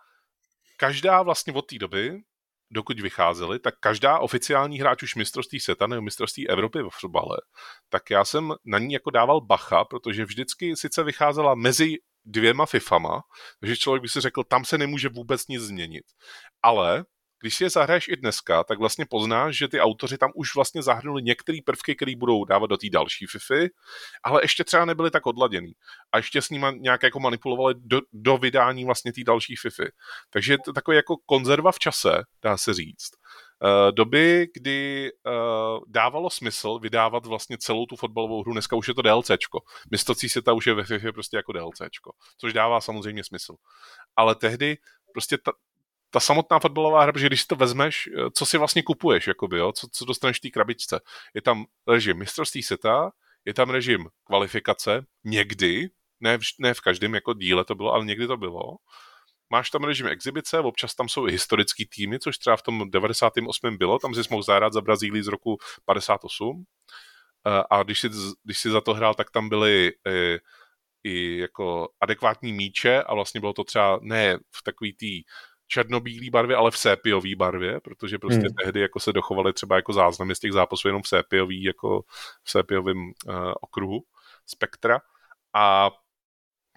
každá vlastně od té doby, dokud vycházely, tak každá oficiální hráč už mistrovství světa nebo mistrovství Evropy v fotbale, tak já jsem na ní jako dával bacha, protože vždycky sice vycházela mezi dvěma FIFAma, takže člověk by si řekl, tam se nemůže vůbec nic změnit. Ale když si je zahraješ i dneska, tak vlastně poznáš, že ty autoři tam už vlastně zahrnuli některé prvky, které budou dávat do té další FIFA, ale ještě třeba nebyly tak odladěný. A ještě s nimi nějak jako manipulovali do, do vydání vlastně té další FIFA. Takže je to takový jako konzerva v čase, dá se říct. Uh, doby, kdy uh, dávalo smysl vydávat vlastně celou tu fotbalovou hru, dneska už je to DLCčko. Mistrovství světa už je ve FIFA prostě jako DLCčko, což dává samozřejmě smysl. Ale tehdy prostě ta, ta samotná fotbalová hra, protože když si to vezmeš, eh, co si vlastně kupuješ, jakoby, jo? Co, co dostaneš v té krabičce. Je tam režim mistrovství seta, je tam režim kvalifikace, někdy, ne v, ne v každém jako díle to bylo, ale někdy to bylo. Máš tam režim exibice, občas tam jsou i historický týmy, což třeba v tom 98. bylo, tam si mohl zahrát za Brazílii z roku 58. Eh, a když si, když si za to hrál, tak tam byly i, i jako adekvátní míče a vlastně bylo to třeba ne v takový tý černobílé barvě, ale v sépiové barvě, protože prostě hmm. tehdy jako se dochovaly třeba jako záznamy z těch zápasů jenom v sépiový, jako v sépiovém uh, okruhu spektra a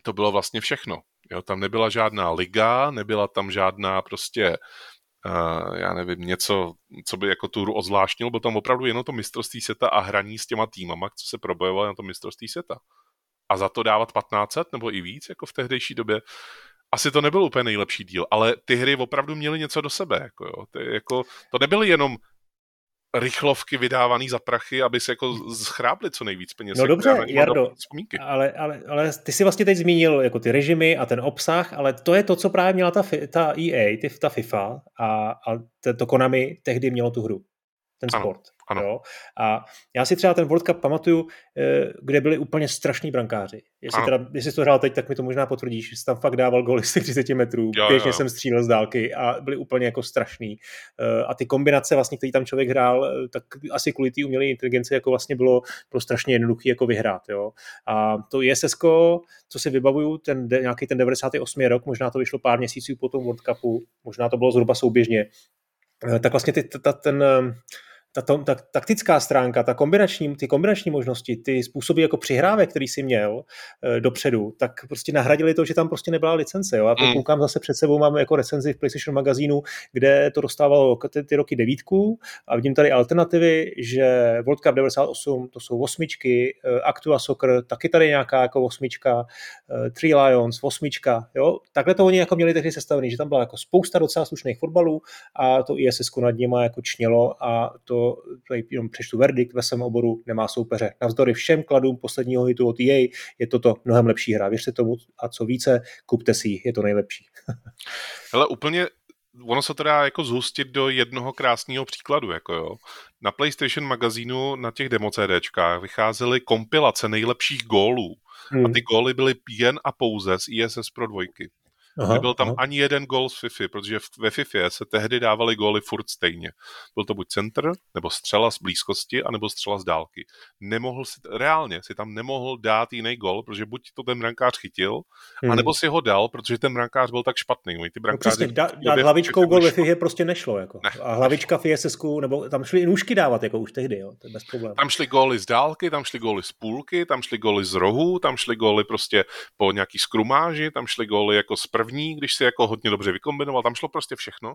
to bylo vlastně všechno. Jo, tam nebyla žádná liga, nebyla tam žádná prostě uh, já nevím, něco, co by jako tu hru ozvláštnilo, bylo tam opravdu jenom to mistrovství seta a hraní s těma týmama, co se probojovalo na to mistrovství seta. A za to dávat 1500 nebo i víc, jako v tehdejší době, asi to nebyl úplně nejlepší díl, ale ty hry opravdu měly něco do sebe. Jako jo. Ty, jako, to nebyly jenom rychlovky vydávaný za prachy, aby se jako schrábli co nejvíc peněz. No dobře, Jardo, ale, ale, ale ty si vlastně teď zmínil jako ty režimy a ten obsah, ale to je to, co právě měla ta, ta EA, ty, ta FIFA a, a to Konami tehdy mělo tu hru, ten sport. Ano. Ano. Jo? A já si třeba ten World Cup pamatuju, eh, kde byli úplně strašní brankáři. Jestli, teda, jestli jsi to hrál teď, tak mi to možná potvrdíš. Jsi tam fakt dával goly z 30 metrů, jo, běžně jo. jsem střílel z dálky a byli úplně jako strašný. Eh, a ty kombinace, vlastně, který tam člověk hrál, eh, tak asi kvůli té umělé inteligenci jako vlastně bylo, bylo strašně jednoduché jako vyhrát. Jo? A to ISS, co si vybavuju, ten, nějaký ten 98. rok, možná to vyšlo pár měsíců po tom World Cupu, možná to bylo zhruba souběžně, tak vlastně ty, ta, ten ta, to, ta taktická stránka, ta kombinační, ty kombinační možnosti, ty způsoby jako přihrávek, který si měl e, dopředu, tak prostě nahradili to, že tam prostě nebyla licence. Jo? A to mm. koukám zase před sebou, máme jako recenzi v PlayStation magazínu, kde to dostávalo ty, ty roky devítku a vidím tady alternativy, že World Cup 98 to jsou osmičky, e, Actua Soccer taky tady nějaká jako osmička, e, Three Lions, osmička. Jo? Takhle to oni jako měli tehdy sestavený, že tam byla jako spousta docela slušných fotbalů a to ISS nad nimi jako čnělo a to tady jenom přečtu verdikt ve svém oboru, nemá soupeře. Navzdory všem kladům posledního hitu od EA je toto mnohem lepší hra. Věřte tomu a co více, kupte si ji, je to nejlepší. Ale úplně ono se to dá jako zhustit do jednoho krásného příkladu, jako jo. Na PlayStation magazínu na těch demo CDčkách vycházely kompilace nejlepších gólů. Hmm. A ty góly byly jen a pouze z ISS Pro dvojky. Aha, Nebyl tam aha. ani jeden gol z FIFA, protože ve FIFA se tehdy dávaly góly furt stejně. Byl to buď center, nebo střela z blízkosti, anebo střela z dálky. Nemohl si, reálně si tam nemohl dát jiný gol, protože buď to ten brankář chytil, hmm. anebo si ho dal, protože ten brankář byl tak špatný. Ty no přesně, dát, dát hlavičkou gol ve FIFA prostě nešlo. Jako. Ne, a hlavička v ISS, nebo tam šli i nůžky dávat, jako už tehdy, jo, to je bez problémů. Tam šly góly z dálky, tam šly góly z půlky, tam šly góly z rohu, tam šly góly prostě po nějaký skrumáži, tam šly góly jako z první první, když si jako hodně dobře vykombinoval, tam šlo prostě všechno.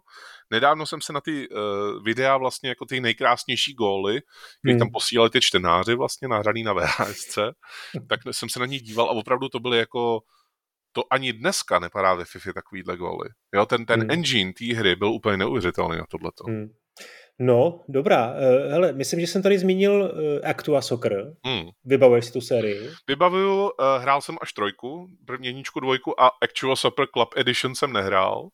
Nedávno jsem se na ty uh, videa vlastně jako ty nejkrásnější góly, když hmm. tam posílali ty čtenáři vlastně nahraný na VHSC, tak jsem se na ní díval a opravdu to byly jako to ani dneska nepadá ve FIFA takovýhle góly. Jo, ten, ten hmm. engine té hry byl úplně neuvěřitelný na tohleto. Hmm. No, dobrá. Uh, hele, myslím, že jsem tady zmínil uh, Actua Soccer. Hmm. Vybavuješ si tu sérii? Vybavuju, uh, hrál jsem až trojku, první jedničku, dvojku a Actual Soccer Club Edition jsem nehrál,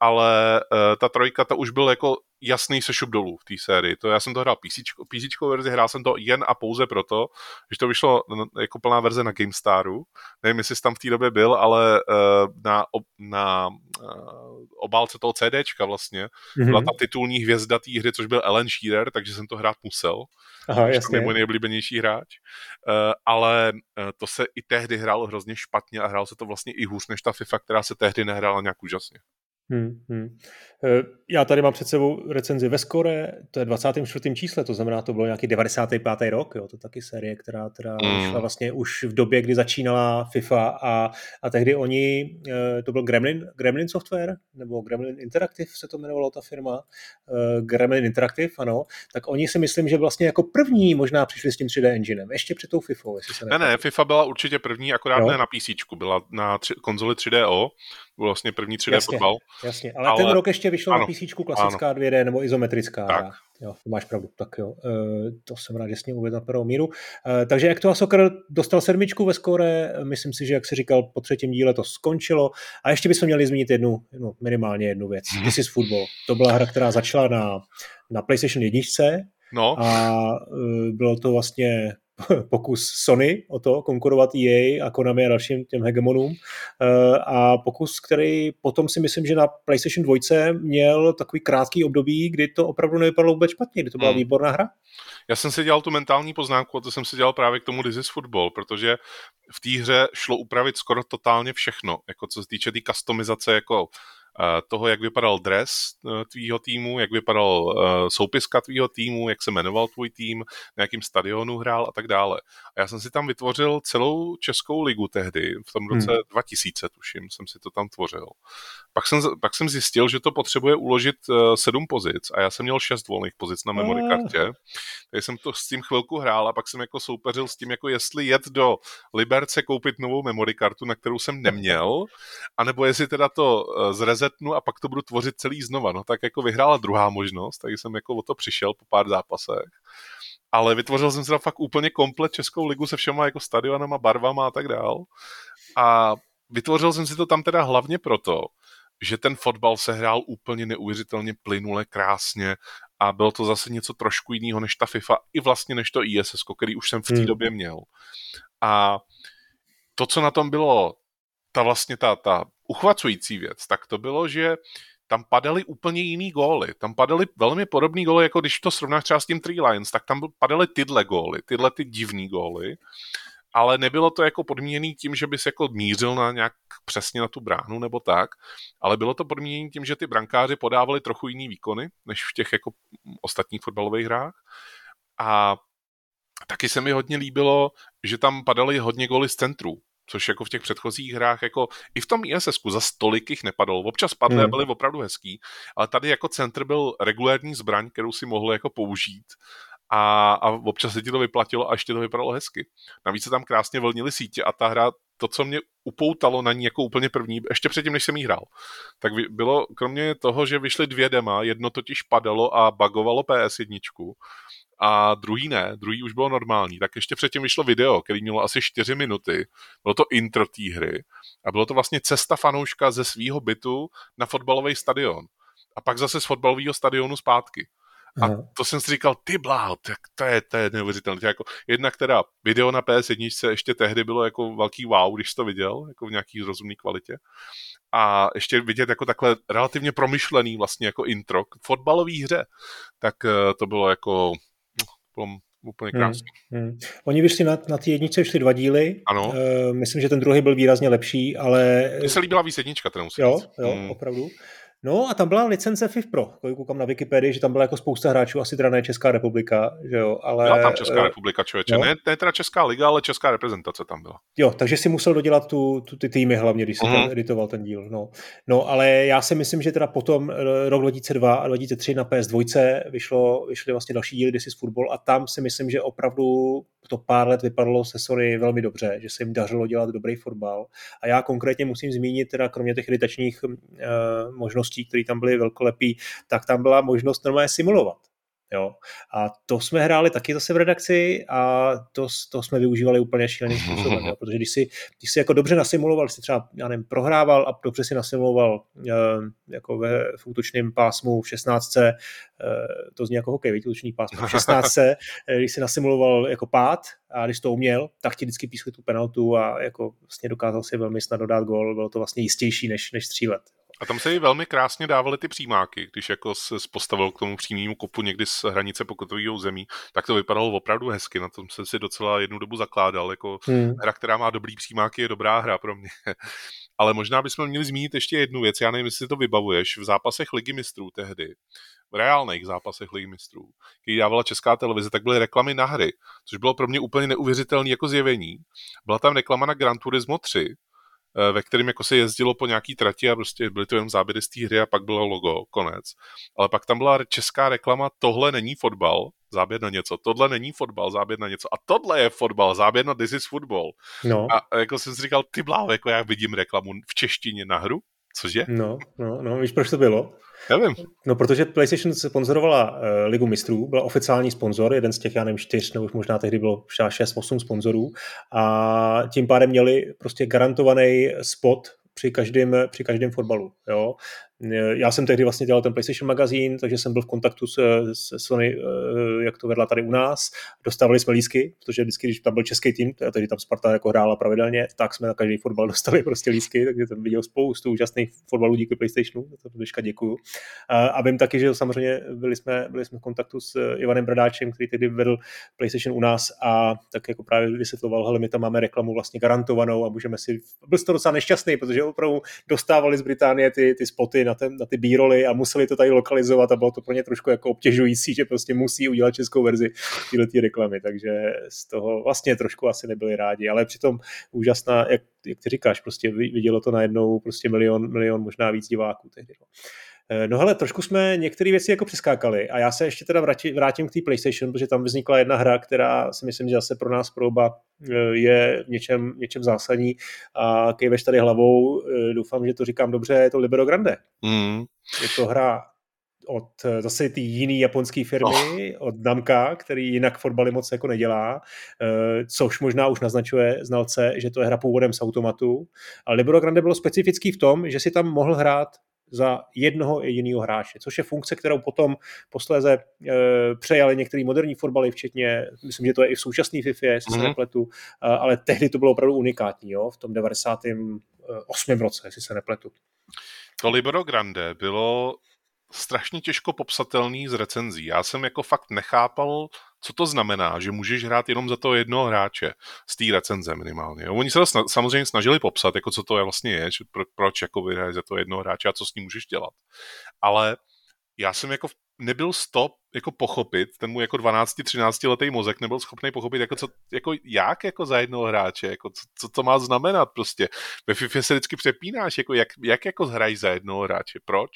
ale uh, ta trojka, ta už byl jako jasný sešup dolů v té sérii. To já jsem to hrál PC, PC verzi, hrál jsem to jen a pouze proto, že to vyšlo jako plná verze na GameStaru. Nevím, jestli jsi tam v té době byl, ale uh, na, na obálce toho CDčka vlastně mm-hmm. byla ta titulní hvězda té hry, což byl Ellen Shearer, takže jsem to hrát musel. Aha, jasně. To je můj nejoblíbenější hráč. Ale to se i tehdy hrálo hrozně špatně a hrál se to vlastně i hůř než ta FIFA, která se tehdy nehrála nějak úžasně. Hmm, hmm. Eh, já tady mám před sebou recenzi ve Skore, to je 24. čísle, to znamená, to bylo nějaký 95. rok, jo, to taky série, která, která mm. šla vlastně už v době, kdy začínala FIFA a, a tehdy oni, eh, to byl Gremlin, Gremlin Software, nebo Gremlin Interactive se to jmenovalo ta firma, eh, Gremlin Interactive, ano, tak oni si myslím, že vlastně jako první možná přišli s tím 3D enginem, ještě před tou FIFA. Jestli se ne, ne, FIFA byla určitě první, akorát jo? ne na PC, byla na tři, konzoli 3DO, byl vlastně první 3D jasně, fotbal. Jasně, ale, ale ten rok ještě vyšel ano, na PC klasická ano. 2D nebo izometrická. Tak. Jo, máš pravdu, tak jo. E, to jsem rád, že jsi uvedl na prvou míru. E, takže jak to a Soccer dostal sedmičku ve skóre, myslím si, že jak jsi říkal, po třetím díle to skončilo. A ještě bychom měli zmínit jednu, jednu minimálně jednu věc. Mhm. This is Football. To byla hra, která začala na, na PlayStation 1 no. a e, bylo to vlastně pokus Sony o to konkurovat EA a Konami a dalším těm hegemonům eh, a pokus, který potom si myslím, že na PlayStation 2 měl takový krátký období, kdy to opravdu nevypadalo vůbec špatně, kdy to byla hmm. výborná hra. Já jsem si dělal tu mentální poznámku a to jsem si dělal právě k tomu This is Football, protože v té hře šlo upravit skoro totálně všechno, jako co se týče té tý customizace jako toho, jak vypadal dres e, tvýho týmu, jak vypadal e, soupiska tvýho týmu, jak se jmenoval tvůj tým, na jakým stadionu hrál a tak dále. A já jsem si tam vytvořil celou Českou ligu tehdy, v tom roce hmm. 2000 tuším, jsem si to tam tvořil. Pak jsem, pak jsem zjistil, že to potřebuje uložit e, sedm pozic a já jsem měl šest volných pozic na memory kartě, takže jsem to s tím chvilku hrál a pak jsem jako soupeřil s tím, jako jestli jet do Liberce koupit novou memory kartu, na kterou jsem neměl, anebo jestli teda to zrezet resetnu a pak to budu tvořit celý znova. No tak jako vyhrála druhá možnost, takže jsem jako o to přišel po pár zápasech. Ale vytvořil jsem si tam fakt úplně komplet Českou ligu se všema jako stadionama, barvama a tak dál. A vytvořil jsem si to tam teda hlavně proto, že ten fotbal se hrál úplně neuvěřitelně plynule, krásně a bylo to zase něco trošku jiného než ta FIFA i vlastně než to ISS, který už jsem v té hmm. době měl. A to, co na tom bylo ta vlastně ta, ta uchvacující věc, tak to bylo, že tam padaly úplně jiný góly. Tam padaly velmi podobné góly, jako když to srovnáš třeba s tím Three Lions, tak tam padaly tyhle góly, tyhle ty divný góly. Ale nebylo to jako podmíněné tím, že bys jako mířil na nějak přesně na tu bránu nebo tak, ale bylo to podmíněné tím, že ty brankáři podávali trochu jiný výkony, než v těch jako ostatních fotbalových hrách. A taky se mi hodně líbilo, že tam padaly hodně góly z centrů což jako v těch předchozích hrách, jako i v tom ISS za stolik jich nepadlo. Občas padly hmm. byly opravdu hezký, ale tady jako centr byl regulární zbraň, kterou si mohl jako použít a, a občas se ti to vyplatilo a ještě to vypadalo hezky. Navíc se tam krásně vlnily sítě a ta hra, to, co mě upoutalo na ní jako úplně první, ještě předtím, než jsem jí hrál, tak bylo, kromě toho, že vyšly dvě dema, jedno totiž padalo a bagovalo PS1, a druhý ne, druhý už bylo normální, tak ještě předtím vyšlo video, který mělo asi 4 minuty, bylo to intro té hry a bylo to vlastně cesta fanouška ze svého bytu na fotbalový stadion a pak zase z fotbalového stadionu zpátky. A to jsem si říkal, ty bláho, tak to je, to je neuvěřitelné. Jako jedna, která video na PS1 ještě tehdy bylo jako velký wow, když to viděl, jako v nějaký rozumné kvalitě. A ještě vidět jako takhle relativně promyšlený vlastně jako intro k fotbalové hře, tak eh, to bylo jako bylo úplně krásný. Hmm, hmm. Oni vyšli na, na ty jedničce, vyšli dva díly. Ano. Uh, myslím, že ten druhý byl výrazně lepší, ale... Mně se líbila víc jednička, teda musím Jo, říct. jo, hmm. opravdu. No a tam byla licence FIF Pro, koukám na Wikipedii, že tam byla jako spousta hráčů, asi teda ne Česká republika, že jo, ale... Byla tam Česká republika, člověče, no. ne, ne teda Česká liga, ale Česká reprezentace tam byla. Jo, takže si musel dodělat tu, tu ty týmy hlavně, když si mm. editoval ten díl, no. No, ale já si myslím, že teda potom eh, rok 2002 a 2003 na PS2 vyšlo, vyšly vlastně další díly This is Football a tam si myslím, že opravdu to pár let vypadalo se Sony velmi dobře, že se jim dařilo dělat dobrý fotbal. A já konkrétně musím zmínit, teda kromě těch editačních uh, možností, které tam byly velkolepý, tak tam byla možnost normálně simulovat. Jo. A to jsme hráli taky zase v redakci a to, to jsme využívali úplně šíleným způsobem, jo. protože když si, když si jako dobře nasimuloval, si třeba, já nevím, prohrával a dobře si nasimuloval uh, jako ve v útočném pásmu v 16. Uh, to zní jako hokej, víte, útočný pásmu v 16. když si nasimuloval jako pád a když to uměl, tak ti vždycky pískli tu penaltu a jako vlastně dokázal si velmi snadno dát gol, bylo to vlastně jistější než, než střílet. A tam se jí velmi krásně dávaly ty přímáky, když jako se postavil k tomu přímému kopu někdy z hranice pokotového zemí, tak to vypadalo opravdu hezky, na tom jsem si docela jednu dobu zakládal, jako hmm. hra, která má dobrý přímáky, je dobrá hra pro mě. Ale možná bychom měli zmínit ještě jednu věc, já nevím, jestli si to vybavuješ, v zápasech Ligy mistrů tehdy, v reálných zápasech Ligy mistrů, který dávala česká televize, tak byly reklamy na hry, což bylo pro mě úplně neuvěřitelné jako zjevení. Byla tam reklama na Gran Turismo 3, Eh, ve kterém jako se jezdilo po nějaký trati a prostě byly to jenom záběry z té hry a pak bylo logo, konec. Ale pak tam byla česká reklama, tohle není fotbal, záběr na něco, tohle není fotbal, záběr na něco a tohle je fotbal, záběr na this is football. No. A jako jsem si říkal, ty blávo, jako já vidím reklamu v češtině na hru, cože? No, no, no, víš, proč to bylo? Nevím. No, protože PlayStation sponzorovala uh, Ligu mistrů, byl oficiální sponzor, jeden z těch, já nevím, čtyř, nebo už možná tehdy bylo 6-8 sponzorů a tím pádem měli prostě garantovaný spot při každém, při každém fotbalu. Jo? Já jsem tehdy vlastně dělal ten PlayStation magazín, takže jsem byl v kontaktu s, s Sony, eh, jak to vedla tady u nás. Dostávali jsme lísky, protože vždycky, když tam byl český tým, a tehdy tam Sparta jako hrála pravidelně, tak jsme na každý fotbal dostali prostě lísky, takže jsem viděl spoustu úžasných fotbalů díky PlayStationu, za to dneška děkuju. A vím taky, že samozřejmě byli jsme, byli jsme v kontaktu s Ivanem Bradáčem, který tehdy vedl PlayStation u nás a tak jako právě vysvětloval, hele, my tam máme reklamu vlastně garantovanou a můžeme si, byl to docela nešťastný, protože opravdu dostávali z Británie ty, ty spoty na, ten, na ty b a museli to tady lokalizovat a bylo to pro ně trošku jako obtěžující, že prostě musí udělat českou verzi tyhle ty reklamy, takže z toho vlastně trošku asi nebyli rádi, ale přitom úžasná, jak, jak ty říkáš, prostě vidělo to najednou prostě milion, milion možná víc diváků tehdy. No. Eh, no hele, trošku jsme některé věci jako přeskákali a já se ještě teda vrátím, vrátím k té PlayStation, protože tam vznikla jedna hra, která si myslím, že zase pro nás pro oba eh, je v něčem, něčem zásadní a kejveš tady hlavou, eh, doufám, že to říkám dobře, je to Libero Grande. Mm. Je to hra od zase ty jiný japonské firmy, oh. od Namka, který jinak fotbaly moc jako nedělá, což možná už naznačuje znalce, že to je hra původem z automatu. Ale Libero Grande bylo specifický v tom, že si tam mohl hrát za jednoho jediného hráče, což je funkce, kterou potom posléze e, přejali některé moderní fotbaly, včetně, myslím, že to je i v současné FIFA, jestli mm-hmm. se nepletu, e, ale tehdy to bylo opravdu unikátní, jo, v tom 98. roce, jestli se nepletu. To Libero Grande bylo strašně těžko popsatelný z recenzí. Já jsem jako fakt nechápal, co to znamená, že můžeš hrát jenom za toho jednoho hráče z té recenze minimálně. Oni se to sna- samozřejmě snažili popsat, jako co to je vlastně je, pro, proč jako vyhraješ za toho jednoho hráče a co s ním můžeš dělat. Ale já jsem jako nebyl stop jako pochopit, ten můj jako 12-13 letý mozek nebyl schopný pochopit, jako, co, jako jak jako za jednoho hráče, jako co, co, to má znamenat prostě. Ve FIFA se vždycky přepínáš, jako jak, jak jako hrají za jednoho hráče, proč?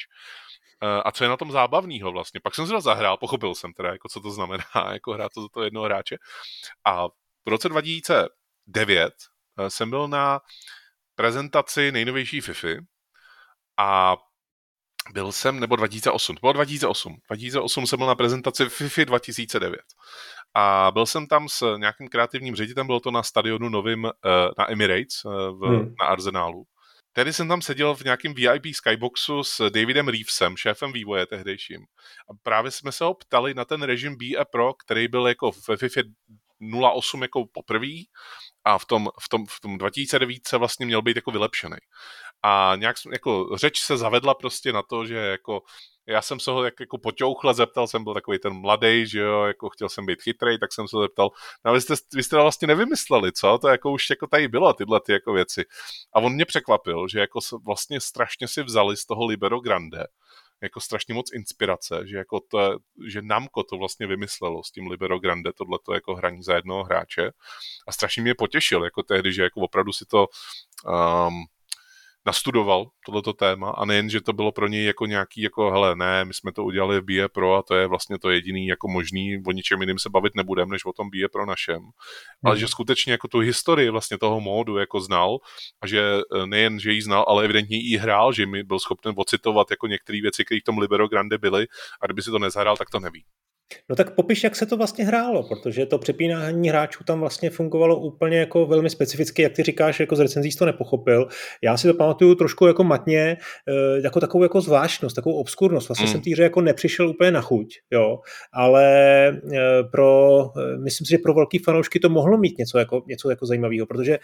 Eh, a co je na tom zábavného vlastně. Pak jsem si to zahrál, pochopil jsem teda, jako co to znamená, jako hrát to za toho jednoho hráče. A v roce 2009 eh, jsem byl na prezentaci nejnovější FIFA a byl jsem, nebo 2008, to bylo 2008. 2008 jsem byl na prezentaci FIFA 2009. A byl jsem tam s nějakým kreativním ředitelem, bylo to na stadionu novým eh, na Emirates v, hmm. na Arsenálu. Tedy jsem tam seděl v nějakém VIP skyboxu s Davidem Reevesem, šéfem vývoje tehdejším. A právě jsme se ho ptali na ten režim BE Pro, který byl jako ve FIFA 08 jako poprvý a v tom, v tom, v tom 2009 se vlastně měl být jako vylepšený. A nějak jako řeč se zavedla prostě na to, že jako já jsem se ho jak, jako poťouchle zeptal, jsem byl takový ten mladý, že jo, jako chtěl jsem být chytrý, tak jsem se zeptal, no vy jste, vy jste vlastně nevymysleli, co? To jako už jako tady bylo, tyhle ty jako věci. A on mě překvapil, že jako vlastně strašně si vzali z toho Libero Grande, jako strašně moc inspirace, že jako to, že Namco to vlastně vymyslelo s tím Libero Grande, tohleto jako hraní za jednoho hráče a strašně mě potěšil jako tehdy, že jako opravdu si to um, nastudoval tohleto téma a nejen, že to bylo pro něj jako nějaký jako hele, ne, my jsme to udělali v BE Pro a to je vlastně to jediný jako možný, o ničem jiným se bavit nebudeme, než o tom BE Pro našem, hmm. ale že skutečně jako tu historii vlastně toho módu jako znal a že e, nejen, že ji znal, ale evidentně i hrál, že mi byl schopen ocitovat jako některé věci, které v tom Libero Grande byly a kdyby si to nezahrál, tak to neví. No tak popiš, jak se to vlastně hrálo, protože to přepínání hráčů tam vlastně fungovalo úplně jako velmi specificky, jak ty říkáš, jako z recenzí to nepochopil. Já si to pamatuju trošku jako matně, eh, jako takovou jako zvláštnost, takovou obskurnost. Vlastně mm. jsem týře jako nepřišel úplně na chuť, jo, ale eh, pro, eh, myslím si, že pro velký fanoušky to mohlo mít něco jako, něco jako zajímavého, protože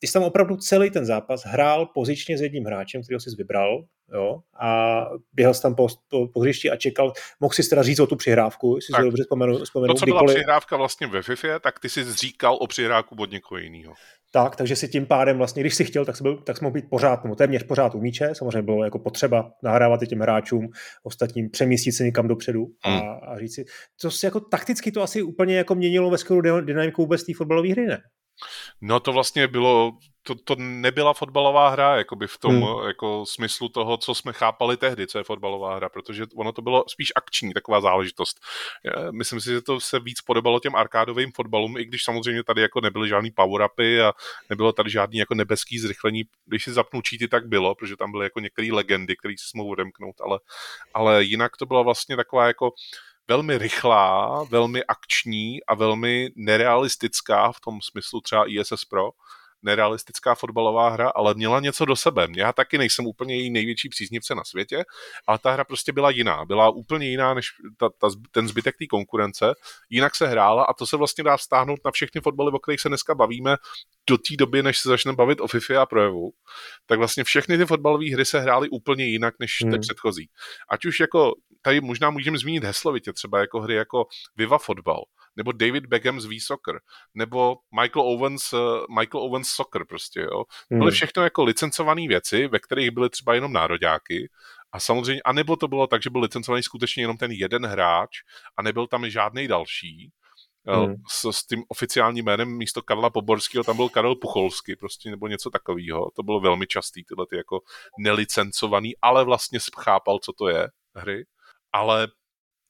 ty jsi tam opravdu celý ten zápas hrál pozičně s jedním hráčem, který jsi vybral, jo, a běhal jsi tam po, po, po hřišti a čekal, mohl si teda říct o tu přihrávku, jestli si dobře vzpomenu, vzpomenu. To, co byla přihrávka vlastně ve FIFA, tak ty jsi říkal o přihrávku od někoho jiného. Tak, takže si tím pádem vlastně, když si chtěl, tak jsi, byl, tak jsi mohl být pořád, nebo téměř pořád u míče, samozřejmě bylo jako potřeba nahrávat i těm hráčům, ostatním přemístit se někam dopředu a, hmm. a říct si, co si jako takticky to asi úplně jako měnilo veškerou dynamiku vůbec té fotbalové hry, ne? No to vlastně bylo, to, to nebyla fotbalová hra, jakoby v tom hmm. jako smyslu toho, co jsme chápali tehdy, co je fotbalová hra, protože ono to bylo spíš akční taková záležitost. Myslím si, že to se víc podobalo těm arkádovým fotbalům, i když samozřejmě tady jako nebyly žádný power-upy a nebylo tady žádný jako nebeský zrychlení. Když si zapnu cheaty, tak bylo, protože tam byly jako některé legendy, které si mohou odemknout, ale, ale jinak to byla vlastně taková jako velmi rychlá, velmi akční a velmi nerealistická v tom smyslu třeba ISS Pro, nerealistická fotbalová hra, ale měla něco do sebe. Já taky nejsem úplně její největší příznivce na světě, ale ta hra prostě byla jiná. Byla úplně jiná než ta, ta, ten zbytek té konkurence. Jinak se hrála a to se vlastně dá vztáhnout na všechny fotbaly, o kterých se dneska bavíme, do té doby, než se začneme bavit o FIFA a projevu, tak vlastně všechny ty fotbalové hry se hrály úplně jinak než hmm. ty předchozí. Ať už jako tady možná můžeme zmínit heslovitě, třeba jako hry jako Viva Fotbal, nebo David Beckham's V-Soccer, nebo Michael Owens, uh, Michael Owens Soccer prostě, jo. Byly hmm. všechno jako licencované věci, ve kterých byly třeba jenom nároďáky a samozřejmě, anebo to bylo tak, že byl licencovaný skutečně jenom ten jeden hráč a nebyl tam žádný další, Hmm. S, s tím oficiálním jménem místo Karla Poborského tam byl Karel Pucholsky, prostě, nebo něco takového. To bylo velmi častý, tyhle ty jako nelicencovaný, ale vlastně chápal, co to je hry. Ale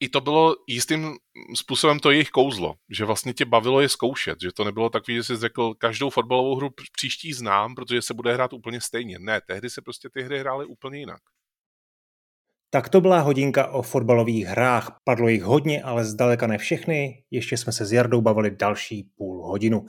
i to bylo jistým způsobem to jejich kouzlo, že vlastně tě bavilo je zkoušet, že to nebylo takový, že jsi řekl, každou fotbalovou hru příští znám, protože se bude hrát úplně stejně. Ne, tehdy se prostě ty hry hrály úplně jinak. Tak to byla hodinka o fotbalových hrách. Padlo jich hodně, ale zdaleka ne všechny. Ještě jsme se s Jardou bavili další půl hodinu.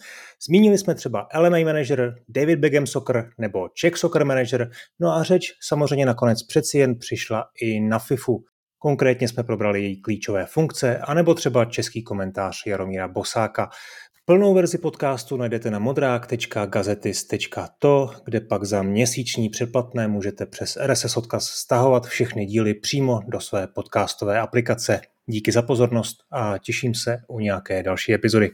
Zmínili jsme třeba LMA Manager, David Beckham Soccer nebo Czech Soccer Manager, no a řeč samozřejmě nakonec přeci jen přišla i na FIFU. Konkrétně jsme probrali její klíčové funkce, anebo třeba český komentář Jaromíra Bosáka. Plnou verzi podcastu najdete na modrák.gazetis.to, kde pak za měsíční předplatné můžete přes RSS odkaz stahovat všechny díly přímo do své podcastové aplikace. Díky za pozornost a těším se u nějaké další epizody.